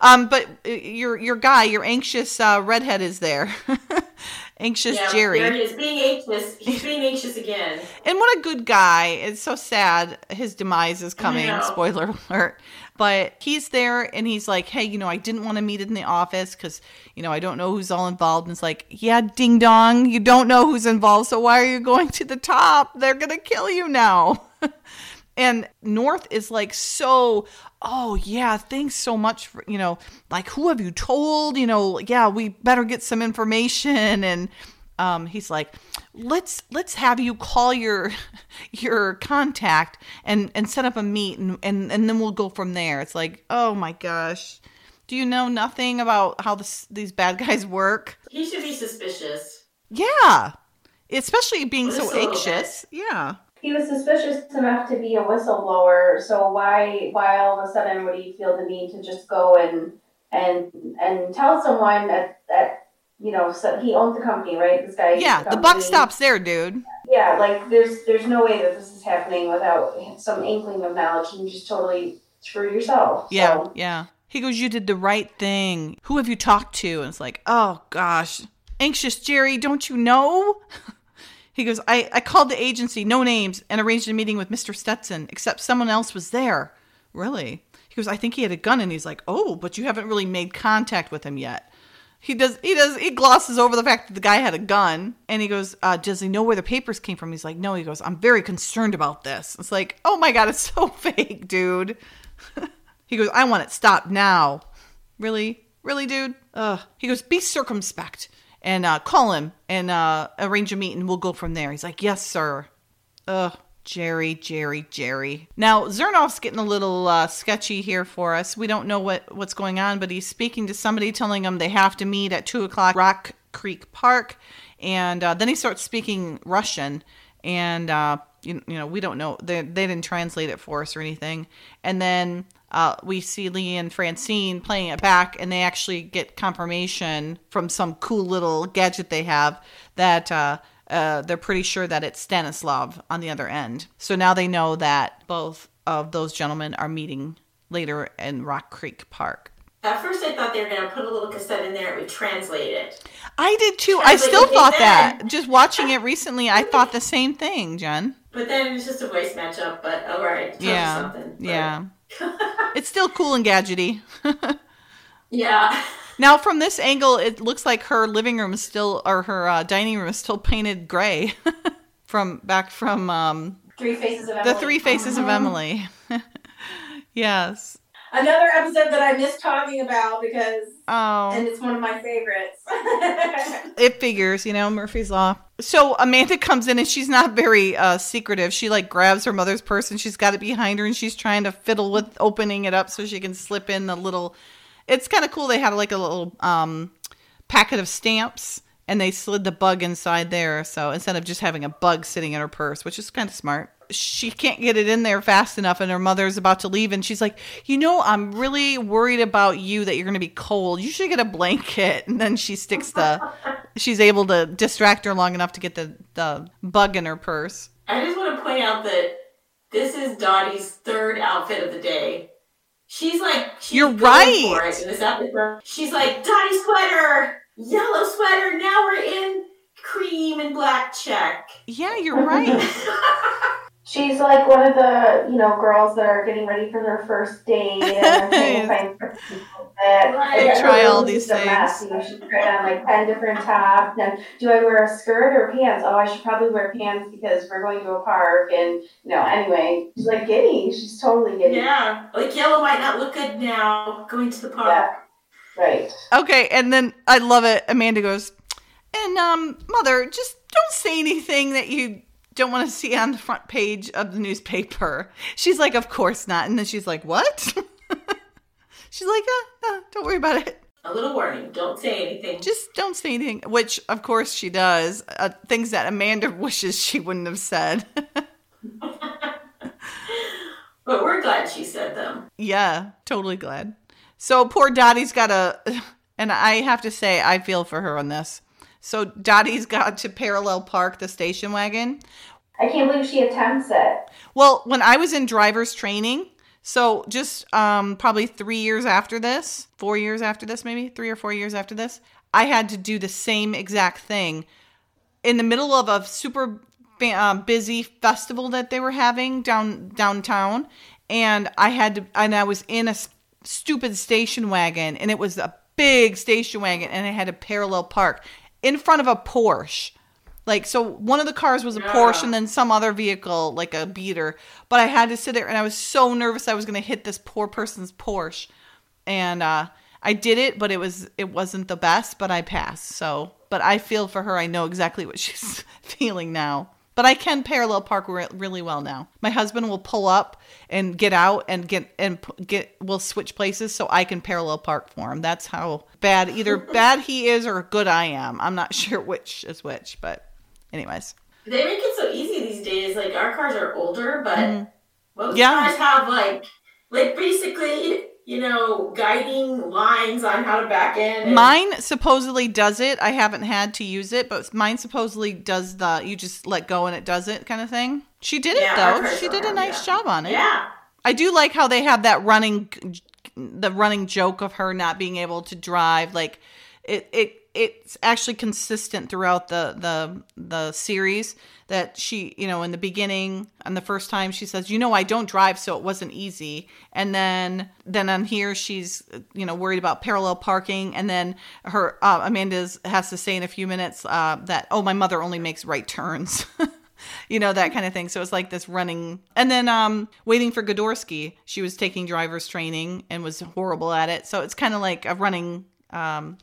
um, but uh, your your guy, your anxious uh, redhead, is there. anxious Yeah, Jerry. There he is, being anxious. He's being anxious again. And what a good guy. It's so sad his demise is coming. Spoiler alert. But he's there and he's like, hey, you know, I didn't want to meet in the office because, you know, I don't know who's all involved. And it's like, yeah, ding dong, you don't know who's involved. So why are you going to the top? They're going to kill you now. and North is like, so, oh, yeah, thanks so much for, you know, like, who have you told? You know, yeah, we better get some information. And, um, he's like, let's let's have you call your your contact and and set up a meet and and, and then we'll go from there. It's like, oh my gosh, do you know nothing about how this, these bad guys work? He should be suspicious. Yeah, especially being Just so anxious. Yeah, He was suspicious enough to be a whistleblower, so why why all of a sudden would he feel the need to just go and and and tell someone that that you know so he owns the company, right? This guy. yeah. The buck stops there, dude. Yeah, like there's there's no way that this is happening without some inkling of knowledge, and you just totally screw yourself. Yeah, So, yeah. He goes, You did the right thing. Who have you talked to? And it's like, Oh gosh. Anxious Jerry, don't you know? he goes, I, I called the agency, no names, and arranged a meeting with Mr. Stetson, except someone else was there. Really? He goes, I think he had a gun, and he's like, Oh, but you haven't really made contact with him yet. He does. He does. He glosses over the fact that the guy had a gun, and he goes, uh, "Does he know where the papers came from?" He's like, "No." He goes, "I'm very concerned about this." It's like, "Oh my god, it's so fake, dude." he goes, "I want it stopped now." Really, really, dude. Ugh. He goes, "Be circumspect and uh, call him and uh, arrange a meet, and we'll go from there." He's like, "Yes, sir." Ugh. Jerry, Jerry, Jerry. Now Zernoff's getting a little uh, sketchy here for us. We don't know what what's going on, but he's speaking to somebody, telling them they have to meet at two o'clock, Rock Creek Park, and uh, then he starts speaking Russian, and uh, you, you know we don't know they they didn't translate it for us or anything, and then. Uh, we see Lee and Francine playing it back, and they actually get confirmation from some cool little gadget they have that uh, uh, they're pretty sure that it's Stanislav on the other end. So now they know that both of those gentlemen are meeting later in Rock Creek Park. At first, I thought they were going to put a little cassette in there and we translate it. I did too. I still thought that. Just watching it recently, I thought the same thing, Jen. But then it's just a voice matchup. But all right, tell me Yeah. something. But- Yeah. It's still cool and gadgety. yeah. Now, from this angle, it looks like her living room is still, or her uh, dining room is still painted gray from back from um, Three Faces of Emily. the Three Faces of Emily. yes. Another episode that I miss talking about because, Oh. and it's one of my favorites. it figures, you know, Murphy's Law. So Amanda comes in and she's not very uh, secretive. She like grabs her mother's purse and she's got it behind her and she's trying to fiddle with opening it up so she can slip in the little. It's kind of cool. They had like a little um, packet of stamps and they slid the bug inside there. So instead of just having a bug sitting in her purse, which is kind of smart. She can't get it in there fast enough, and her mother's about to leave, and she's like, "You know, I'm really worried about you that you're going to be cold. You should get a blanket." And then she sticks the she's able to distract her long enough to get the, the bug in her purse. I just want to point out that this is Dottie's third outfit of the day. She's like, she's You're right. For it in this episode. She's like, Dottie sweater, yellow sweater. Now we're in cream and black check. Yeah, you're right. She's like one of the, you know, girls that are getting ready for their first date and they're trying to find people that Right. I get her Try all these is mess. things. You know, she's tried on like ten different tops. And do I wear a skirt or pants? Oh, I should probably wear pants because we're going to a park. And you know, anyway, she's like giddy. She's totally giddy. Yeah, like yellow might not look good now going to the park. Yeah. Right. Okay, and then I love it. Amanda goes, and um, mother, just don't say anything that you don't want to see on the front page of the newspaper. She's like, of course not. And then she's like, what? she's like, uh, uh, don't worry about it. A little warning: don't say anything. Just don't say anything. Which, of course, she does. Uh, things that Amanda wishes she wouldn't have said. But we're glad she said them. yeah, totally glad. So poor Dottie's got a, and I have to say, I feel for her on this. So Dottie's got to parallel park the station wagon. I can't believe she attempts it. Well, when I was in driver's training, so just um, probably three years after this, four years after this, maybe three or four years after this, I had to do the same exact thing in the middle of a super um, busy festival that they were having down downtown, and I had to, and I was in a stupid station wagon, and it was a big station wagon, and I had to parallel park in front of a Porsche. Like so one of the cars was a Porsche and then some other vehicle like a beater. But I had to sit there and I was so nervous I was going to hit this poor person's Porsche. And uh I did it, but it was it wasn't the best, but I passed. So, but I feel for her. I know exactly what she's feeling now. But I can parallel park re- really well now. My husband will pull up and get out and get and p- get we'll switch places so I can parallel park for him. That's how bad either bad he is or good I am. I'm not sure which is which, but anyways. They make it so easy these days. Like our cars are older, but Mhm. most Yeah. cars have like, like basically, you know, guiding lines on how to back in. and- Mine supposedly does it. I haven't had to use it, but mine supposedly does the you just let go and it does it kind of thing. She did it Yeah, our though. She did a nice yeah. job on it. Yeah. I do like how they have that running the running joke of her not being able to drive like it it it's actually consistent throughout the the the series that she you know in the beginning and the first time she says you know I don't drive so it wasn't easy. And then then on here she's you know worried about parallel parking. And then her uh, Amanda's has to say in a few minutes uh, that oh my mother only makes right turns. You know that kind of thing. So it's like this running. And then um waiting for Godorsky she was taking driver's training and was horrible at it. So it's kind of like a running um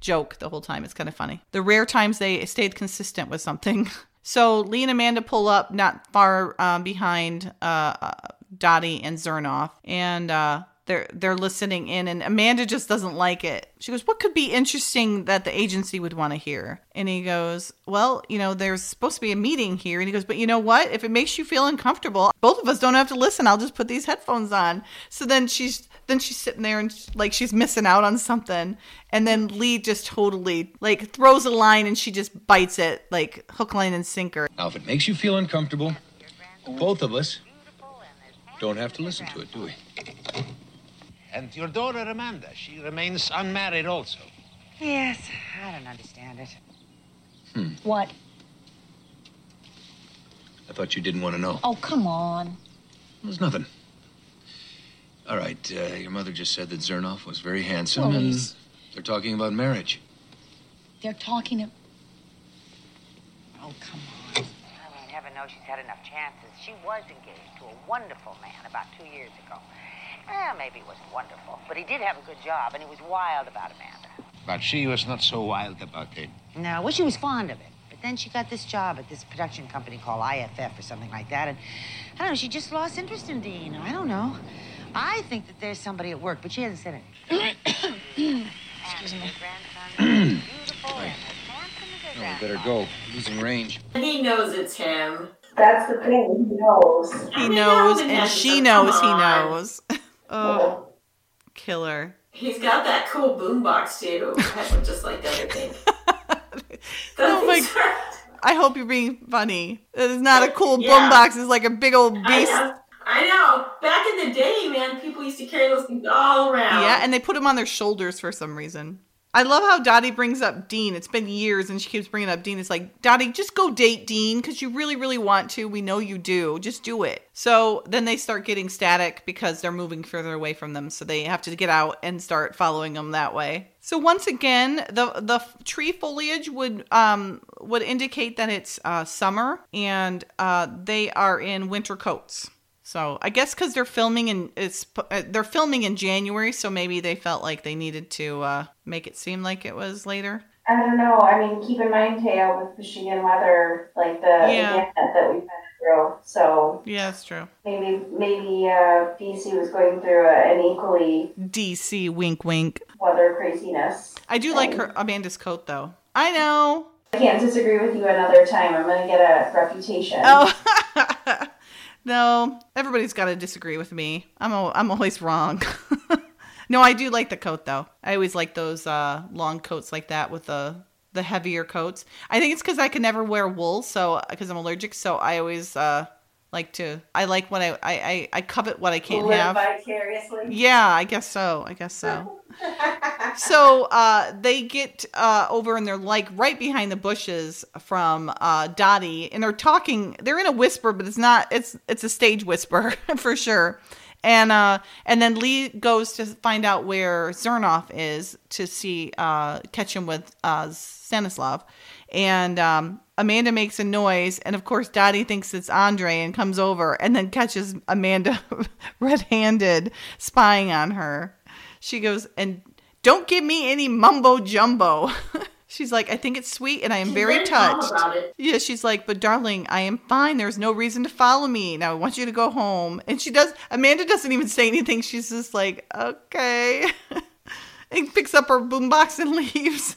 joke the whole time. It's kind of funny. The rare times they stayed consistent with something. So lee and amanda pull up not far um, behind uh, uh dottie and zernoff and uh they're they're listening in and Amanda just doesn't like it. She goes, "What could be interesting that the agency would want to hear?" And he goes, "Well, you know, there's supposed to be a meeting here." And he goes, "But you know what? If it makes you feel uncomfortable, both of us don't have to listen. I'll just put these headphones on." So then she's then she's sitting there and like she's missing out on something. And then Lee just totally like throws a line and she just bites it like hook, line, and sinker. Now, if it makes you feel uncomfortable, both of us don't have to listen to it, do we? And your daughter Amanda, she remains unmarried also. Yes, I don't understand it. Hmm. What? I thought you didn't want to know. Oh, come on. There's nothing. All right, uh, your mother just said that Zernoff was very handsome, Well, and they're talking about marriage. They're talking. Of... Oh, come on. I mean, heaven knows she's had enough chances. She was engaged to a wonderful man about two years ago. Well, maybe it wasn't wonderful, but he did have a good job, and he was wild about Amanda. But she was not so wild about him. No, well, she was fond of it. But then she got this job at this production company called IFF or something like that, and I don't know, she just lost interest in Dean. I don't know. I think that there's somebody at work, but she hasn't said it. Excuse me. beautiful and as handsome as her No, we better go. Losing range. He knows it's him. That's the thing. He knows. He knows and she knows he knows. oh, killer. He's got that cool boombox too, just like the other thing. Oh my- Things are- I hope you're being funny. It is not a cool Yeah. boombox. It's like a big old I beast. know. I know. Back in the day, man, people used to carry those things all around. Yeah, and they put them on their shoulders for some reason. I love how Dottie brings up Dean. It's been years and she keeps bringing up Dean. It's like, Dottie, just go date Dean because you really, really want to. We know you do. Just do it. So then they start getting static because they're moving further away from them. So they have to get out and start following them that way. So once again, the the tree foliage would um would indicate that it's uh, summer and uh, they are in winter coats. So I guess because they're filming in it's uh, they're filming in January, so maybe they felt like they needed to uh, make it seem like it was later. I don't know. I mean, keep in mind, Taya, with Michigan weather, like the Yeah. that we've been through. So Yeah, that's true. maybe maybe uh, DC was going through a, an equally DC, wink, wink. weather craziness. I do like her Amanda's coat though. I know. I can't disagree with you another time. I'm gonna get a reputation. Oh. no, everybody's got to disagree with me. I'm al- I'm always wrong. no, I do like the coat though. I always like those uh, long coats like that with the the heavier coats. I think it's because I can never wear wool, so because I'm allergic. So I always uh, like to. I like what I I I, I covet what I can't Live have. vicariously. Yeah, I guess so. I guess so. so uh, they get uh, over and they're like right behind the bushes from uh, Dottie, and they're talking. They're in a whisper, but it's not. It's it's a stage whisper for sure. And uh, and then Lee goes to find out where Zernoff is to see uh, catch him with uh, Stanislav, and um, Amanda makes a noise, and of course Dottie thinks it's Andre and comes over and then catches Amanda red-handed spying on her. She goes and don't give me any mumbo jumbo. she's like, I think it's sweet and I am She's very touched. Yeah, she's like, but darling, I am fine. There's no reason to follow me. Now I want you to go home. And she does. Amanda doesn't even say anything. She's just like, okay, and picks up her boombox and leaves.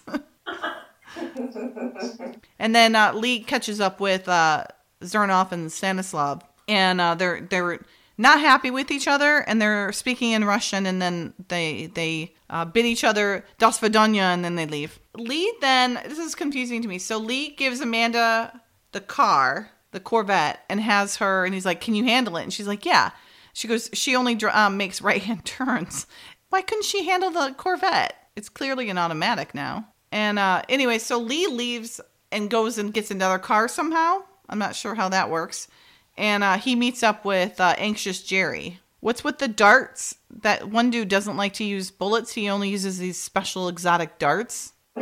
And then uh, Lee catches up with uh, Zernoff and Stanislav, and uh, they're they're not happy with each other, and they're speaking in Russian, and then they they uh, bid each other das vidanya, and then they leave. Lee then this is confusing to me. So Lee gives Amanda the car, the Corvette, and has her, and he's like, "Can you handle it?" And she's like, "Yeah." She goes, "She only um, makes right hand turns. Why couldn't she handle the Corvette? It's clearly an automatic now." And uh, anyway, so Lee leaves and goes and gets another car somehow. I'm not sure how that works. And uh, he meets up with uh, anxious Jerry. What's with the darts? That one dude doesn't like to use bullets. He only uses these special exotic darts.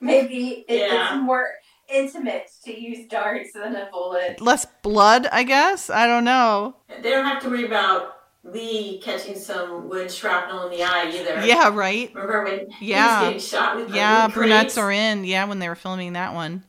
Maybe it, Yeah. it's more intimate to use darts than a bullet. Less blood, I guess. I don't know. They don't have to worry about Lee catching some wood shrapnel in the eye either. Yeah, right. Remember when Yeah. he was getting shot with the Yeah, brunettes are in. Yeah, when they were filming that one.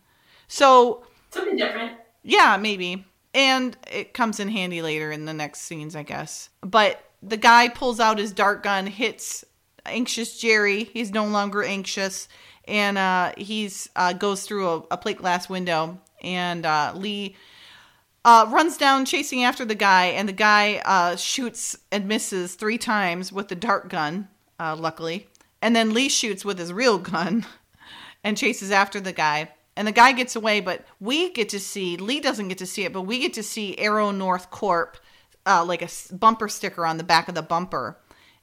So Something different. Yeah, maybe. And it comes in handy later in the next scenes, I guess. But the guy pulls out his dart gun, hits anxious Jerry. He's no longer anxious, and uh, he's uh, goes through a, a plate glass window. And uh, Lee uh, runs down chasing after the guy, and the guy uh, shoots and misses three times with the dart gun. Uh, luckily, and then Lee shoots with his real gun and chases after the guy. And the guy gets away, but we get to see Lee doesn't get to see it, but we get to see Arrow North Corp, uh, like a s- bumper sticker on the back of the bumper.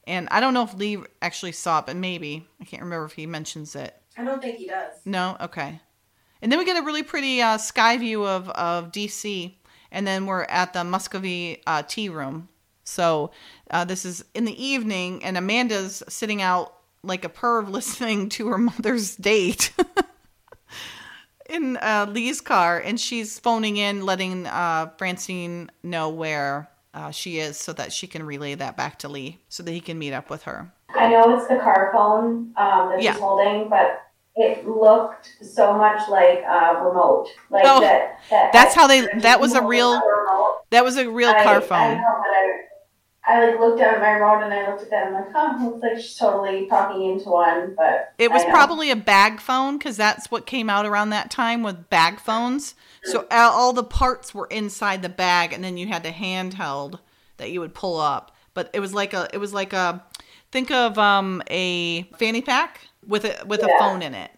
And I don't know if Lee actually saw it, but maybe I can't remember if he mentions it. I don't think he does. No, okay. And then we get a really pretty uh, sky view of of DC, and then we're at the Muscovy uh, tea room. So uh, this is in the evening, and Amanda's sitting out like a perv listening to her mother's date in uh, Lee's car, and she's phoning in, letting uh, Francine know where uh, she is, so that she can relay that back to Lee, so that he can meet up with her. I know it's the car phone um, that Yeah. she's holding, but it looked so much like a remote. Like Oh, that, that. that's how they- that was a real-. That was a real I- car I phone. know, I, I like looked down at my remote and I looked at that and I'm like, huh, looks like she's totally talking into one, but It was probably a bag phone because that's what came out around that time with bag phones. So all all the parts were inside the bag, and then you had the handheld that you would pull up. But it was like a, it was like a, think of um a fanny pack with a with a phone in it,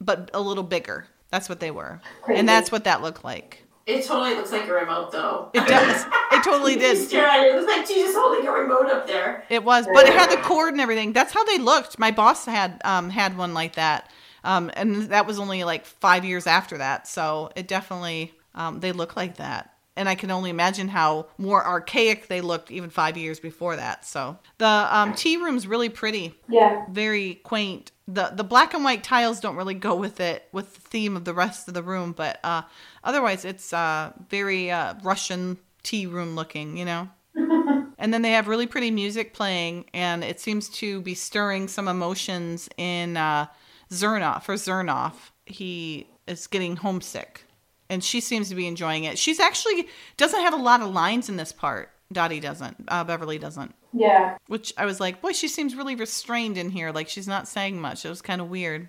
but a little bigger. That's what they were, Crazy. and that's what that looked like. It totally looks like a remote, though. It does. It totally You did. stare at it. It looks like she's just holding a remote up there. It was, but it had the cord and everything. That's how they looked. My boss had um, had one like that, um, and that was only like five years after that. So it definitely um, they look like that. And I can only imagine how more archaic they looked even five years before that. So the um, tea room's really pretty, Yeah. very quaint. the The black and white tiles don't really go with it with the theme of the rest of the room, but uh, otherwise it's uh, very uh, Russian tea room looking. You know. And then they have really pretty music playing, and it seems to be stirring some emotions in uh, Zernoff. For Zernoff, he is getting homesick, and she seems to be enjoying it. She's actually doesn't have a lot of lines in this part. Dottie doesn't. Uh, Beverly doesn't. Yeah. Which I was like, boy, she seems really restrained in here. Like she's not saying much. It was kind of weird.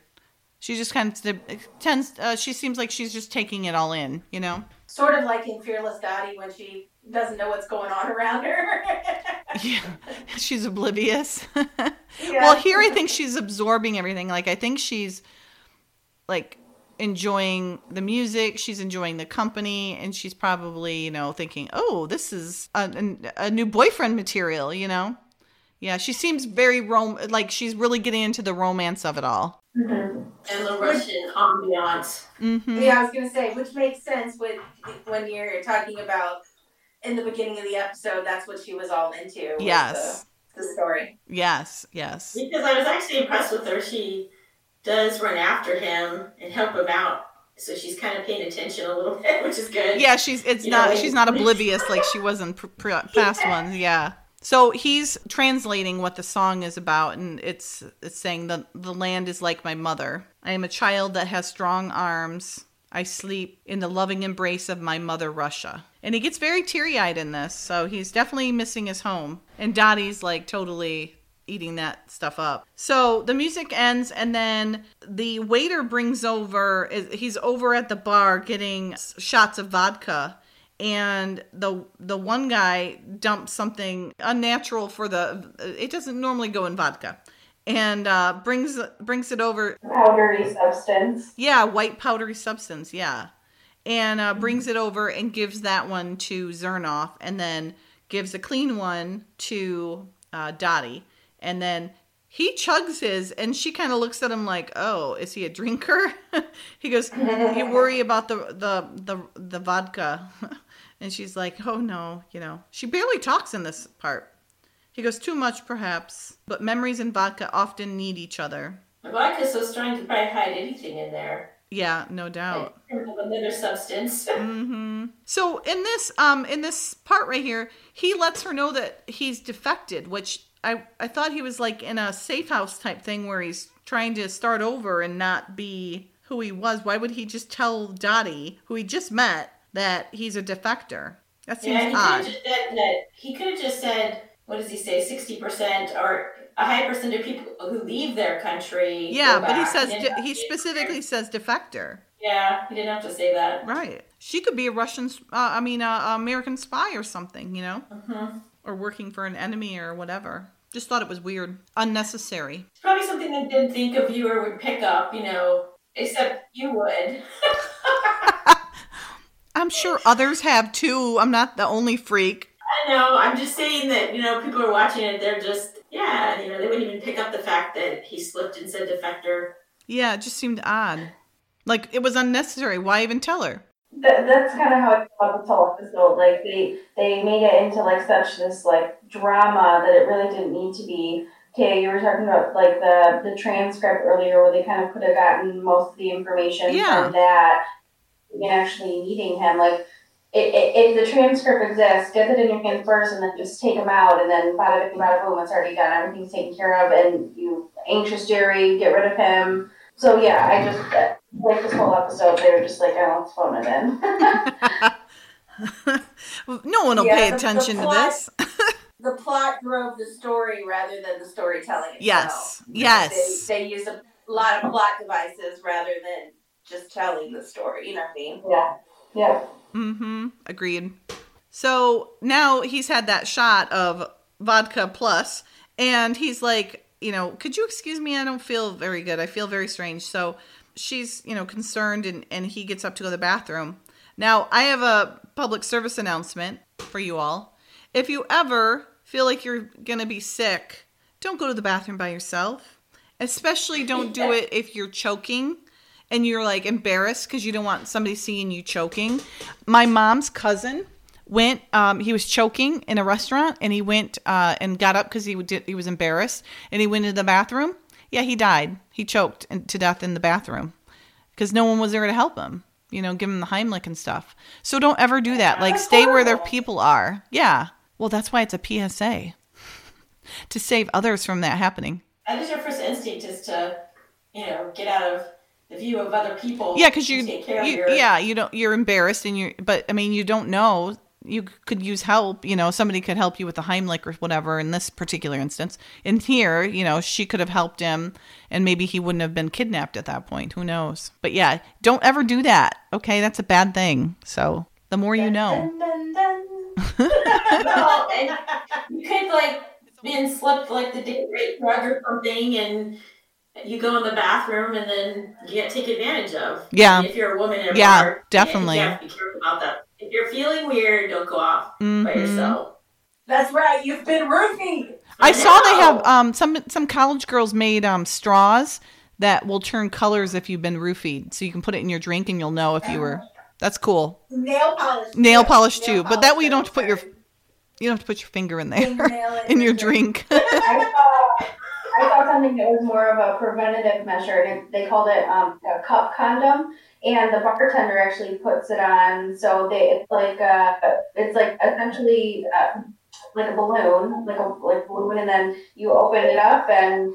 She just kind of tends. Uh, she seems like she's just taking it all in. You know. Sort of like in Fearless Dottie when she doesn't know what's going on around her. Yeah, she's oblivious. Yeah. Well, here I think she's absorbing everything. Like I think she's like enjoying the music, she's enjoying the company, and she's probably you know thinking, "Oh, this is a, a, a new boyfriend material," you know. Yeah, she seems very rom like she's really getting into the romance of it all. hmm And the Russian ambiance. hmm Yeah, I was gonna say, which makes sense with when you're talking about in the beginning of the episode. That's what she was all into. Yes. the, the story. Yes. Yes. Because I was actually impressed with her. She does run after him and help him out. So she's kind of paying attention a little bit, which is good. Yeah, she's it's You not know, she's not oblivious like she was in pr- pr- past Yeah. ones. Yeah. So he's translating what the song is about, and it's it's saying the the land is like my mother. I am a child that has strong arms. I sleep in the loving embrace of my mother Russia. And he gets very teary eyed in this, so he's definitely missing his home. And Dottie's like totally eating that stuff up. So the music ends, and then the waiter brings over, he's over at the bar getting shots of vodka. And the the one guy dumps something unnatural for the it doesn't normally go in vodka, and uh, brings brings it over Powdery substance. yeah, white powdery substance. Yeah, and uh, brings it over and gives that one to Zernoff, and then gives a clean one to uh, Dottie, and then he chugs his, and she kind of looks at him like, "Oh, is he a drinker?" he goes, "You worry about the the the the vodka," and she's like, "Oh no, you know." She barely talks in this part. He goes, "Too much, perhaps, but memories and vodka often need each other." The vodka's so strong could probably hide anything in there. Yeah, no doubt. Another substance. hmm So in this um in this part right here, he lets her know that he's defected, which I I thought he was like in a safe house type thing where he's trying to start over and not be who he was. Why would he just tell Dottie, who he just met, that he's a defector? That seems yeah, he could odd. just said that. He could have just said, what does he say, sixty percent or a high percent of people who leave their country. yeah, but he says didn't de- he specifically says defector. Yeah, he didn't have to say that. Right. She could be a Russian, uh, I mean, uh, American spy or something, you know, hmm or working for an enemy or whatever. Just thought it was weird, unnecessary. It's probably something that didn't think a viewer would pick up, you know, except you would. I'm sure others have too. I'm not the only freak. I know. I'm just saying that you know people are watching it. They're just yeah, you know, they wouldn't even pick up the fact that he slipped and said defector. Yeah, it just seemed odd. Like it was unnecessary. Why even tell her? That, that's kind of how I feel about this whole episode. Like they they made it into like such this like drama that it really didn't need to be. Okay, you were talking about like the the transcript earlier, where they kind of could have gotten most of the information Yeah. from that and actually meeting him. Like if the transcript exists, get it in your hand first, and then just take them out, and then bada bing, bada boom, it's already done. Everything's taken care of, and you anxious Jerry, get rid of him. So yeah, I just uh, like this whole episode. They were just like, oh, let's phone it in. no one will Yeah, pay the- the attention to this. The plot drove the story rather than the storytelling itself. Yes. Yes. They, they used a lot of plot devices rather than just telling the story. You know what I mean? Yeah. Yeah. Mm-hmm. Agreed. So now he's had that shot of vodka plus, and he's like, you know, could you excuse me? I don't feel very good. I feel very strange. So she's, you know, concerned, and and he gets up to go to the bathroom. Now, I have a public service announcement for you all. If you ever feel like you're going to be sick, don't go to the bathroom by yourself. Especially don't do it if you're choking and you're like embarrassed because you don't want somebody seeing you choking. My mom's cousin went um, he was choking in a restaurant and he went uh, and got up because he, did, he was embarrassed and he went into the bathroom. Yeah he died. He choked to death in the bathroom because no one was there to help him you know give him the heimlich and stuff. So don't ever do that. Like stay where their people are. Yeah. Well that's why it's a psa to save others from that happening. I That is your first instinct is to, you know, get out of the view of other people. yeah because you, and take care of you your, yeah you don't you're embarrassed and you but i mean you don't know you could use help you know somebody could help you with the heimlich or whatever in this particular instance in here you know she could have helped him and maybe he wouldn't have been kidnapped at that point who knows but yeah don't ever do that okay that's a bad thing so the more you know Dun, dun, dun. well, and you could like been slipped like the date rape drug or something, and you go in the bathroom and then you get taken advantage of. Yeah. If you're a woman in a Yeah, bar, definitely. You have to be careful about that. If you're feeling weird, don't go off by Mhm. yourself. That's right. You've been roofied. I saw they have um some some college girls made um straws that will turn colors if you've been roofied, so you can put it in your drink and you'll know if you were. That's cool. Nail polish. Nail too. polish Nail too, but that way you don't have to put your you don't have to put your finger in there Fingernail in your drink. I saw, I saw something that was more of a preventative measure. and They called it um, a cup condom, and the bartender actually puts it on. So they, it's like uh, it's like essentially uh, like a balloon, like a like balloon, and then you open it up and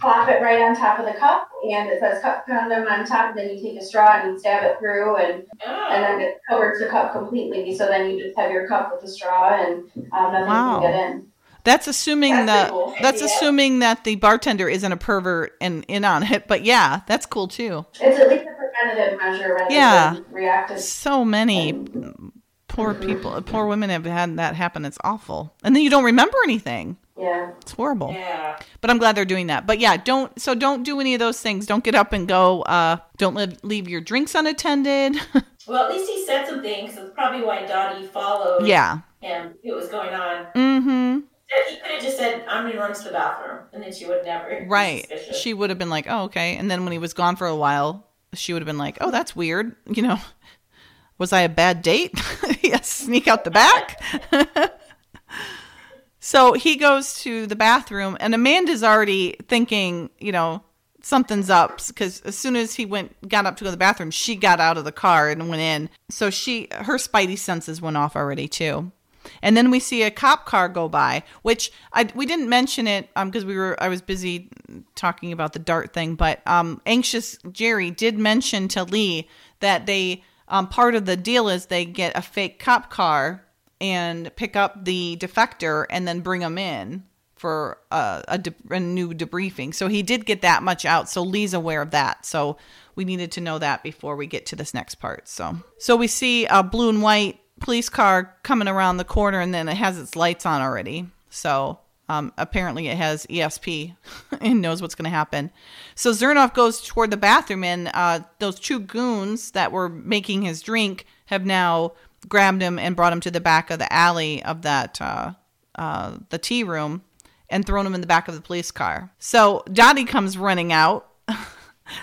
plop it right on top of the cup, and it says cup condom on top. And then you take a straw and you stab it through, and Oh. and then it covers the cup completely. So then you just have your cup with the straw, and um, nothing Wow. can get in. That's assuming That's that cool that's idea. assuming that the bartender isn't a pervert and in on it. But yeah, that's cool too. It's at least a preventative measure rather Yeah. than reactive. So many poor people, poor women have had that happen. It's awful, and then you don't remember anything. Yeah. It's horrible. Yeah. But I'm glad they're doing that. But yeah, don't so don't do any of those things. Don't get up and go. Uh, don't leave, leave your drinks unattended. Well, at least he said something, because it's probably why Dottie followed yeah. him. It was going on. Mm-hmm. He could have just said, "I'm gonna run to the bathroom," and then she would never. Right. suspicious. She would have been like, "Oh, okay." And then when he was gone for a while, she would have been like, "Oh, that's weird." You know, was I a bad date? yes, sneak out the back. so he goes to the bathroom, and Amanda's already thinking, you know, something's up because as soon as he went, got up to go to the bathroom, she got out of the car and went in. So she, her spidey senses went off already too. And then we see a cop car go by, which I we didn't mention it um because we were I was busy talking about the dart thing, but um anxious Jerry did mention to Lee that they um part of the deal is they get a fake cop car and pick up the defector and then bring him in for a, a, de- a new debriefing. So he did get that much out. So Lee's aware of that. So we needed to know that before we get to this next part. So so we see a blue and white police car coming around the corner, and then it has its lights on already. So um, apparently it has ESP and knows what's going to happen. So Zernoff goes toward the bathroom, and uh, those two goons that were making his drink have now grabbed him and brought him to the back of the alley of that uh, uh, the tea room and thrown him in the back of the police car. So Dottie comes running out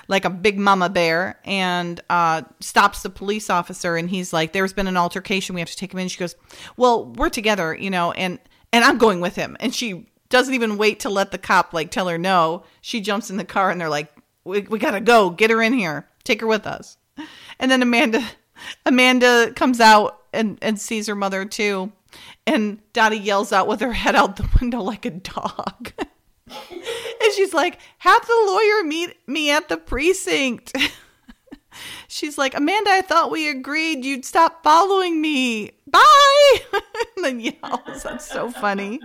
like a big mama bear and uh, stops the police officer and he's like there's been an altercation. We have to take him in. She goes well we're together you know and and i'm going with him. And she doesn't even wait to let the cop like tell her no. She jumps in the car and they're like we, we gotta go. Get her in here. Take her with us. And then amanda amanda comes out and and sees her mother too. And dottie yells out with her head out the window like a dog and she's like, have the lawyer meet me at the precinct. she's like, Amanda, I thought we agreed you'd stop following me. Bye. and then yells. That's so funny.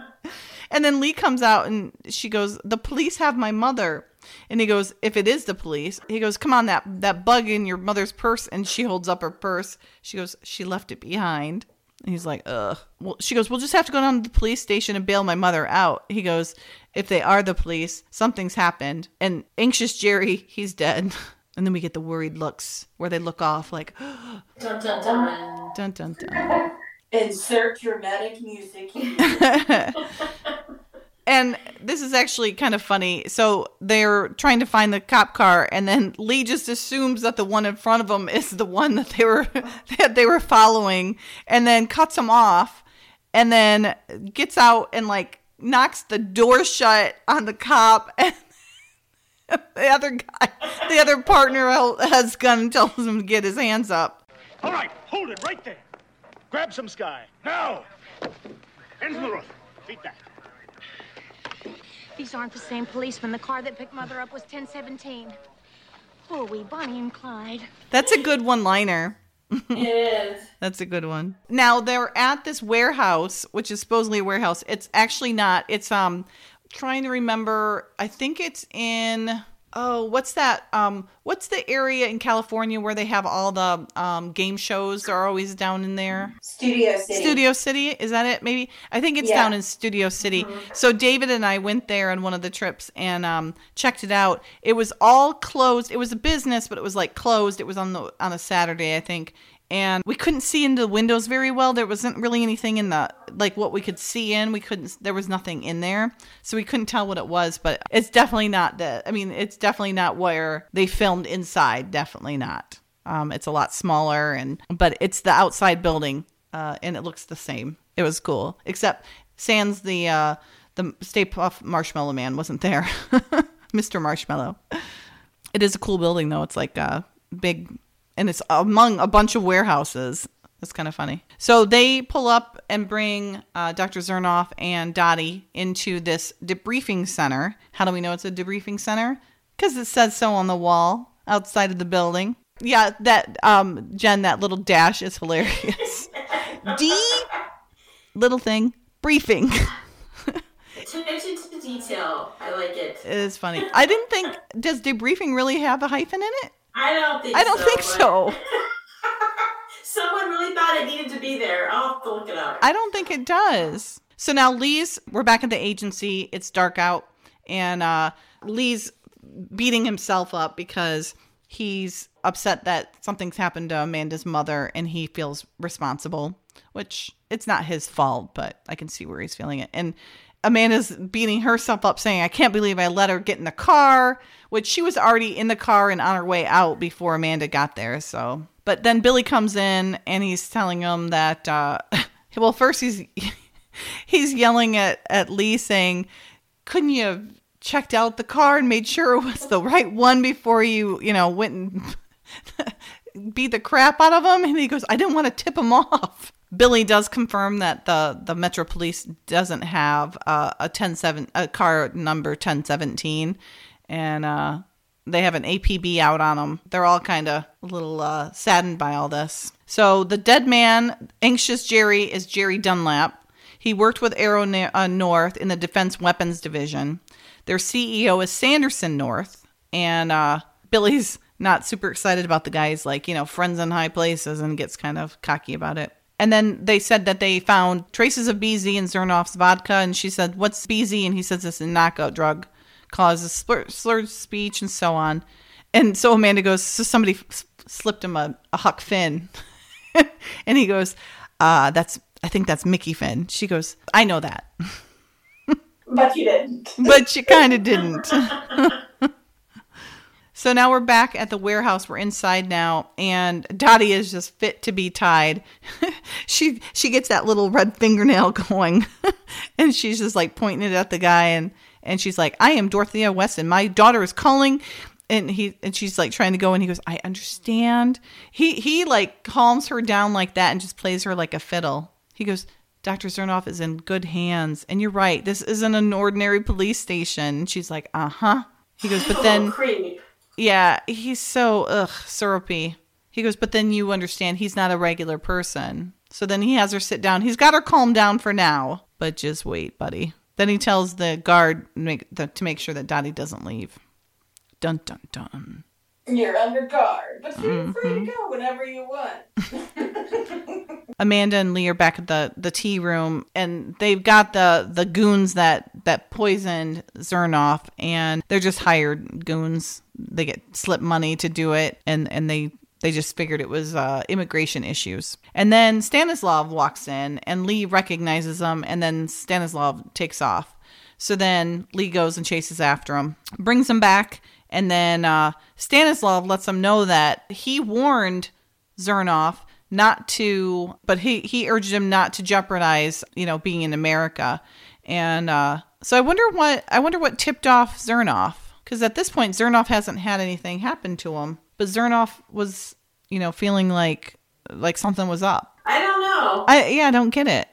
And then Lee comes out and she goes, The police have my mother. And he goes, If it is the police, he goes, Come on, that that bug in your mother's purse. And she holds up her purse. She goes, She left it behind. And he's like, ugh. Well, she goes, we'll just have to go down to the police station and bail my mother out. He goes, if they are the police, something's happened. And anxious Jerry, he's dead. And then we get the worried looks where they look off like Dun dun dun. dun dun dun. Insert dramatic music. and this is actually kind of funny. So they're trying to find the cop car, and then Lee just assumes that the one in front of them is the one that they were that they were following, and then cuts him off, and then gets out and like knocks the door shut on the cop, and the other guy, the other partner has gun and tells him to get his hands up. All right, hold it right there. Grab some sky. Now! Hands on the roof. Feet back. These aren't the same policemen. The car that picked Mother up was 1017. Who are we, Bonnie and Clyde? That's a good one-liner. It is. That's a good one. Now they're at this warehouse, which is supposedly a warehouse. It's actually not. It's um trying to remember. I think it's in oh, what's that? Um what's the area in California where they have all the um game shows are always down in there? Studio City. Studio City, is that it? Maybe I think it's Yeah. down in Studio City. So David and I went there on one of the trips and um, checked it out. It was all closed. It was a business, but it was like closed. It was on the on a Saturday, I think, and we couldn't see into the windows very well. There wasn't really anything in the like what we could see in. We couldn't. There was nothing in there, so we couldn't tell what it was. But it's definitely not the. I mean, it's definitely not where they filmed inside. Definitely not. Um, it's a lot smaller, and but it's the outside building, uh, and it looks the same. It was cool, except Sans the uh, the Stay Puff Marshmallow Man wasn't there, Mr. Marshmallow. It is a cool building though. It's like a big, and it's among a bunch of warehouses. That's kind of funny. So they pull up and bring uh, Dr. Zernoff and Dottie into this debriefing center. How do we know it's a debriefing center? Because it says so on the wall outside of the building. Yeah, that um, Jen, that little dash is hilarious. D little thing briefing. Attention to detail. I like it. It is funny. I didn't think does debriefing really have a hyphen in it? I don't think I don't so, think so. Someone really thought it needed to be there. I'll have to look it up. I don't think it does. So now Lee's we're back at the agency. It's dark out and uh Lee's beating himself up because he's upset that something's happened to Amanda's mother and he feels responsible, which it's not his fault, but I can see where he's feeling it. And Amanda's beating herself up saying, I can't believe I let her get in the car, which she was already in the car and on her way out before Amanda got there. So, but then Billy comes in and he's telling him that, uh, well, first he's, he's yelling at, at Lee saying, couldn't you have checked out the car and made sure it was the right one before you, you know, went and beat the crap out of him? And he goes, I didn't want to tip him off. Billy does confirm that the, the Metro Police doesn't have uh, a ten seven a car number ten seventeen, and uh, they have an APB out on them. They're all kind of a little uh, saddened by all this. So the dead man, anxious Jerry, is Jerry Dunlap. He worked with Arrow uh, North in the Defense Weapons Division. Their CEO is Sanderson North, and uh, Billy's not super excited about the guys like you know friends in high places and gets kind of cocky about it. And then they said that they found traces of BZ in Zernoff's vodka, and she said, "What's BZ?" And he says it's a knockout drug, causes slur- slurred speech and so on. And so Amanda goes, "So somebody f- slipped him a, a Huck Finn," and he goes, uh, "That's I think that's Mickey Finn." She goes, "I know that." But you didn't. but you kind of didn't. so now we're back at the warehouse. We're inside now, and Dottie is just fit to be tied. she she gets that little red fingernail going, and she's just like pointing it at the guy, and and she's like, "I am Dorothea Weston. My daughter is calling." And he and she's like trying to go, and he goes, "I understand." He he like calms her down like that, and just plays her like a fiddle. He goes, Dr. Zernoff is in good hands. And you're right. This isn't an ordinary police station. And she's like, uh huh. He goes, but then, creep. Yeah, he's so, ugh, syrupy. He goes, but then you understand he's not a regular person. So then he has her sit down. He's got her calm down for now, but just wait, buddy. Then he tells the guard make, the, to make sure that Dottie doesn't leave. Dun, dun, dun. You're under guard, but feel free Mhm. to go whenever you want. Amanda and Lee are back at the the tea room, and they've got the the goons that that poisoned Zernoff, and they're just hired goons. They get slip money to do it, and and they they just figured it was uh, immigration issues. And then Stanislav walks in, and Lee recognizes him, and then Stanislav takes off. So then Lee goes and chases after him, brings him back, and then uh, Stanislav lets him know that he warned Zernoff not to, but he, he urged him not to jeopardize, you know, being in America. And uh, so I wonder what I wonder what tipped off Zernoff because at this point Zernoff hasn't had anything happen to him, but Zernoff was, you know, feeling like like something was up. I don't know. I yeah, I don't get it.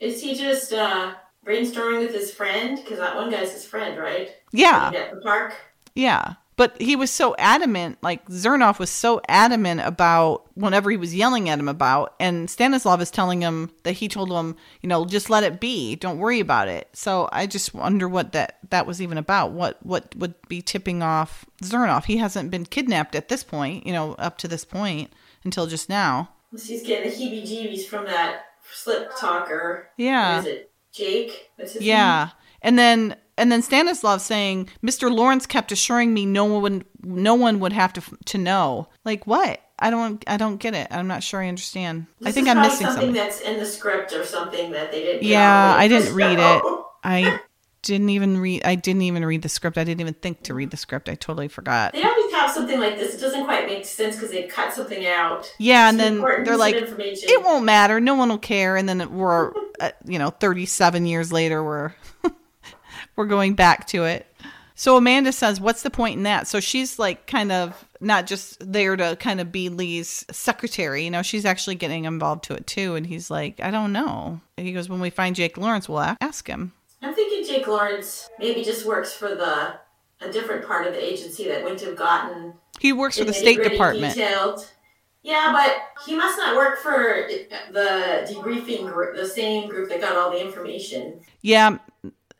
Is he just uh, brainstorming with his friend? Because that one guy's his friend, right? Yeah. At the park. Yeah. But he was so adamant, like Zernoff was so adamant about whenever he was yelling at him about, and Stanislav is telling him that he told him, you know, just let it be, don't worry about it. So I just wonder what that that was even about. What what would be tipping off Zernoff? He hasn't been kidnapped at this point, you know, up to this point until just now. He's getting the heebie-jeebies from that slip talker. Yeah. Is it Jake? Yeah. And then and then Stanislav saying, "Mr. Lawrence kept assuring me no one would no one would have to to know." Like what? I don't I don't get it. I'm not sure I understand. This I think I'm missing something something. that's in the script or something that they didn't. Yeah, I didn't read it. I didn't even read I didn't even read the script. I didn't even think to read the script. I totally forgot. They always have something like this. It doesn't quite make sense because they cut something out. Yeah, and then they're like, information. "It won't matter. No one will care." And then we're, uh, you know, 37 years later, we're we're going back to it. So Amanda says, "What's the point in that?" So she's like, kind of not just there to kind of be Lee's secretary. You know, she's actually getting involved to it too. And he's like, "I don't know." And he goes, "When we find Jake Lawrence, we'll ask him." I'm thinking Jake Lawrence maybe just works for the a different part of the agency that wouldn't have gotten He works for the State Department. Detailed. Yeah, but he must not work for the debriefing group, the same group that got all the information. Yeah,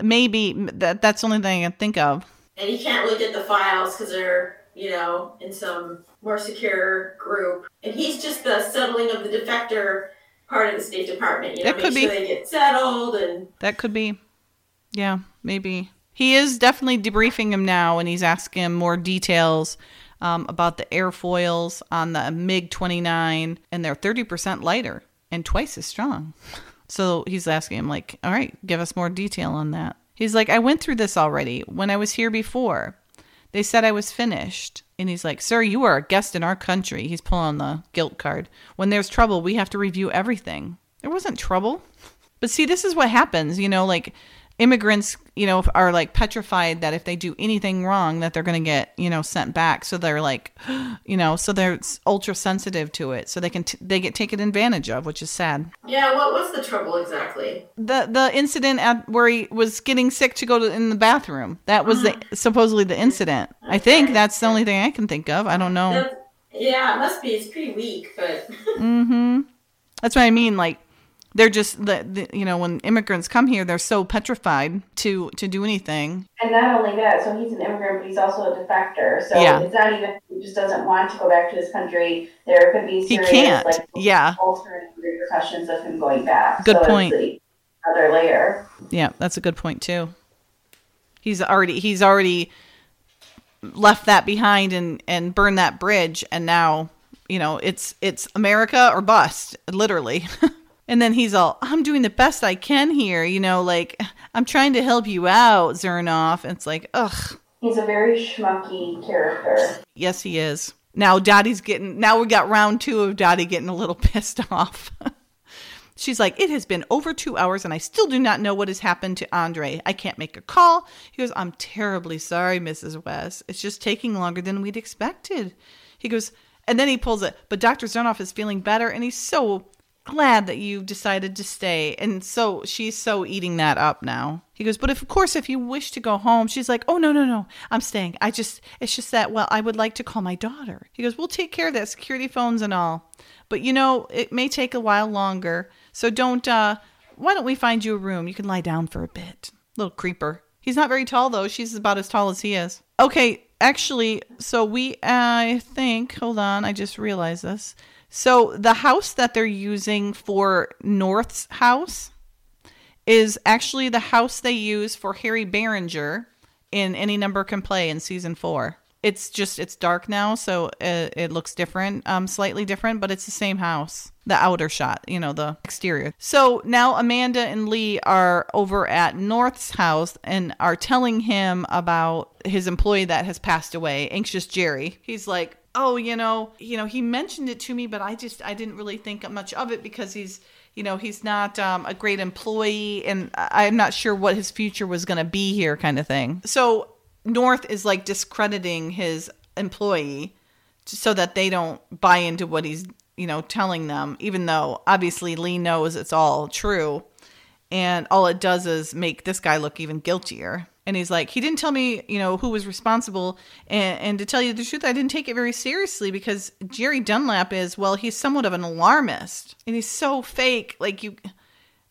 maybe that that's the only thing I can think of. And he can't really get the files because they're, you know, in some more secure group. And he's just the settling of the defector part of the State Department. You know, That make could sure be. they get settled and That could be. Yeah, maybe. He is definitely debriefing him now, and he's asking him more details um, about the airfoils on the MiG 29, and they're 30% lighter and twice as strong. So he's asking him, like, all right, give us more detail on that. He's like, I went through this already when I was here before. They said I was finished. And he's like, Sir, you are a guest in our country. He's pulling the guilt card. When there's trouble, we have to review everything. There wasn't trouble. But see, this is what happens, you know, like immigrants, you know, are like petrified that if they do anything wrong that they're going to get, you know, sent back. So they're like, you know, so they're ultra sensitive to it. So they can t- they get taken advantage of, which is sad. yeah. What was the trouble exactly? The the incident at where he was getting sick to go to in the bathroom. That was the supposedly the incident. I think that's the only thing I can think of. I don't know. That- yeah, it must be. It's pretty weak, but Mm-hmm. That's what I mean. Like they're just the, the you know when immigrants come here, they're so petrified to to do anything. And not only that, so he's an immigrant, but he's also a defector. So Yeah. it's not even he just doesn't want to go back to his country. There could be He serious can't. like Yeah. alternative repercussions of him going back. Good so point. Other layer. Yeah, that's a good point too. He's already he's already left that behind and and burned that bridge and now, you know, it's it's America or bust, literally. and then he's all, I'm doing the best I can here, you know, like I'm trying to help you out, Zernoff. It's like, ugh. He's a very schmucky character. Yes, he is. Now Dottie's getting now we got round two of Dottie getting a little pissed off. She's like, It has been over two hours and I still do not know what has happened to Andre. I can't make a call. He goes, I'm terribly sorry, Mrs. West. It's just taking longer than we'd expected. He goes, and then he pulls it, but Dr. Zernoff is feeling better and he's so glad that you decided to stay. And so she's so eating that up now. He goes, but if, of course, if you wish to go home, she's like, oh, no, no, no, I'm staying. I just, it's just that, well, I would like to call my daughter. He goes, we'll take care of that, security phones and all. But, you know, it may take a while longer. So don't, uh, why don't we find you a room? You can lie down for a bit. Little creeper. He's not very tall, though. She's about as tall as he is. Okay, actually, so we, I think, hold on, I just realized this. So the house that they're using for North's house is actually the house they use for Harry Barringer in Any Number Can Play in season four. It's just it's dark now, so it, it looks different, um, slightly different, but it's the same house. The outer shot, you know, the exterior. So now Amanda and Lee are over at North's house and are telling him about his employee that has passed away, anxious Jerry. He's like, oh, you know, you know, he mentioned it to me, but I just I didn't really think much of it because he's you know he's not um, a great employee and i'm not sure what his future was going to be here kind of thing. So north is like discrediting his employee so that they don't buy into what he's you know telling them even though obviously lee knows it's all true. And all it does is make this guy look even guiltier and he's like he didn't tell me you know who was responsible and, and to tell you the truth i didn't take it very seriously because jerry dunlap is well he's somewhat of an alarmist and he's so fake like you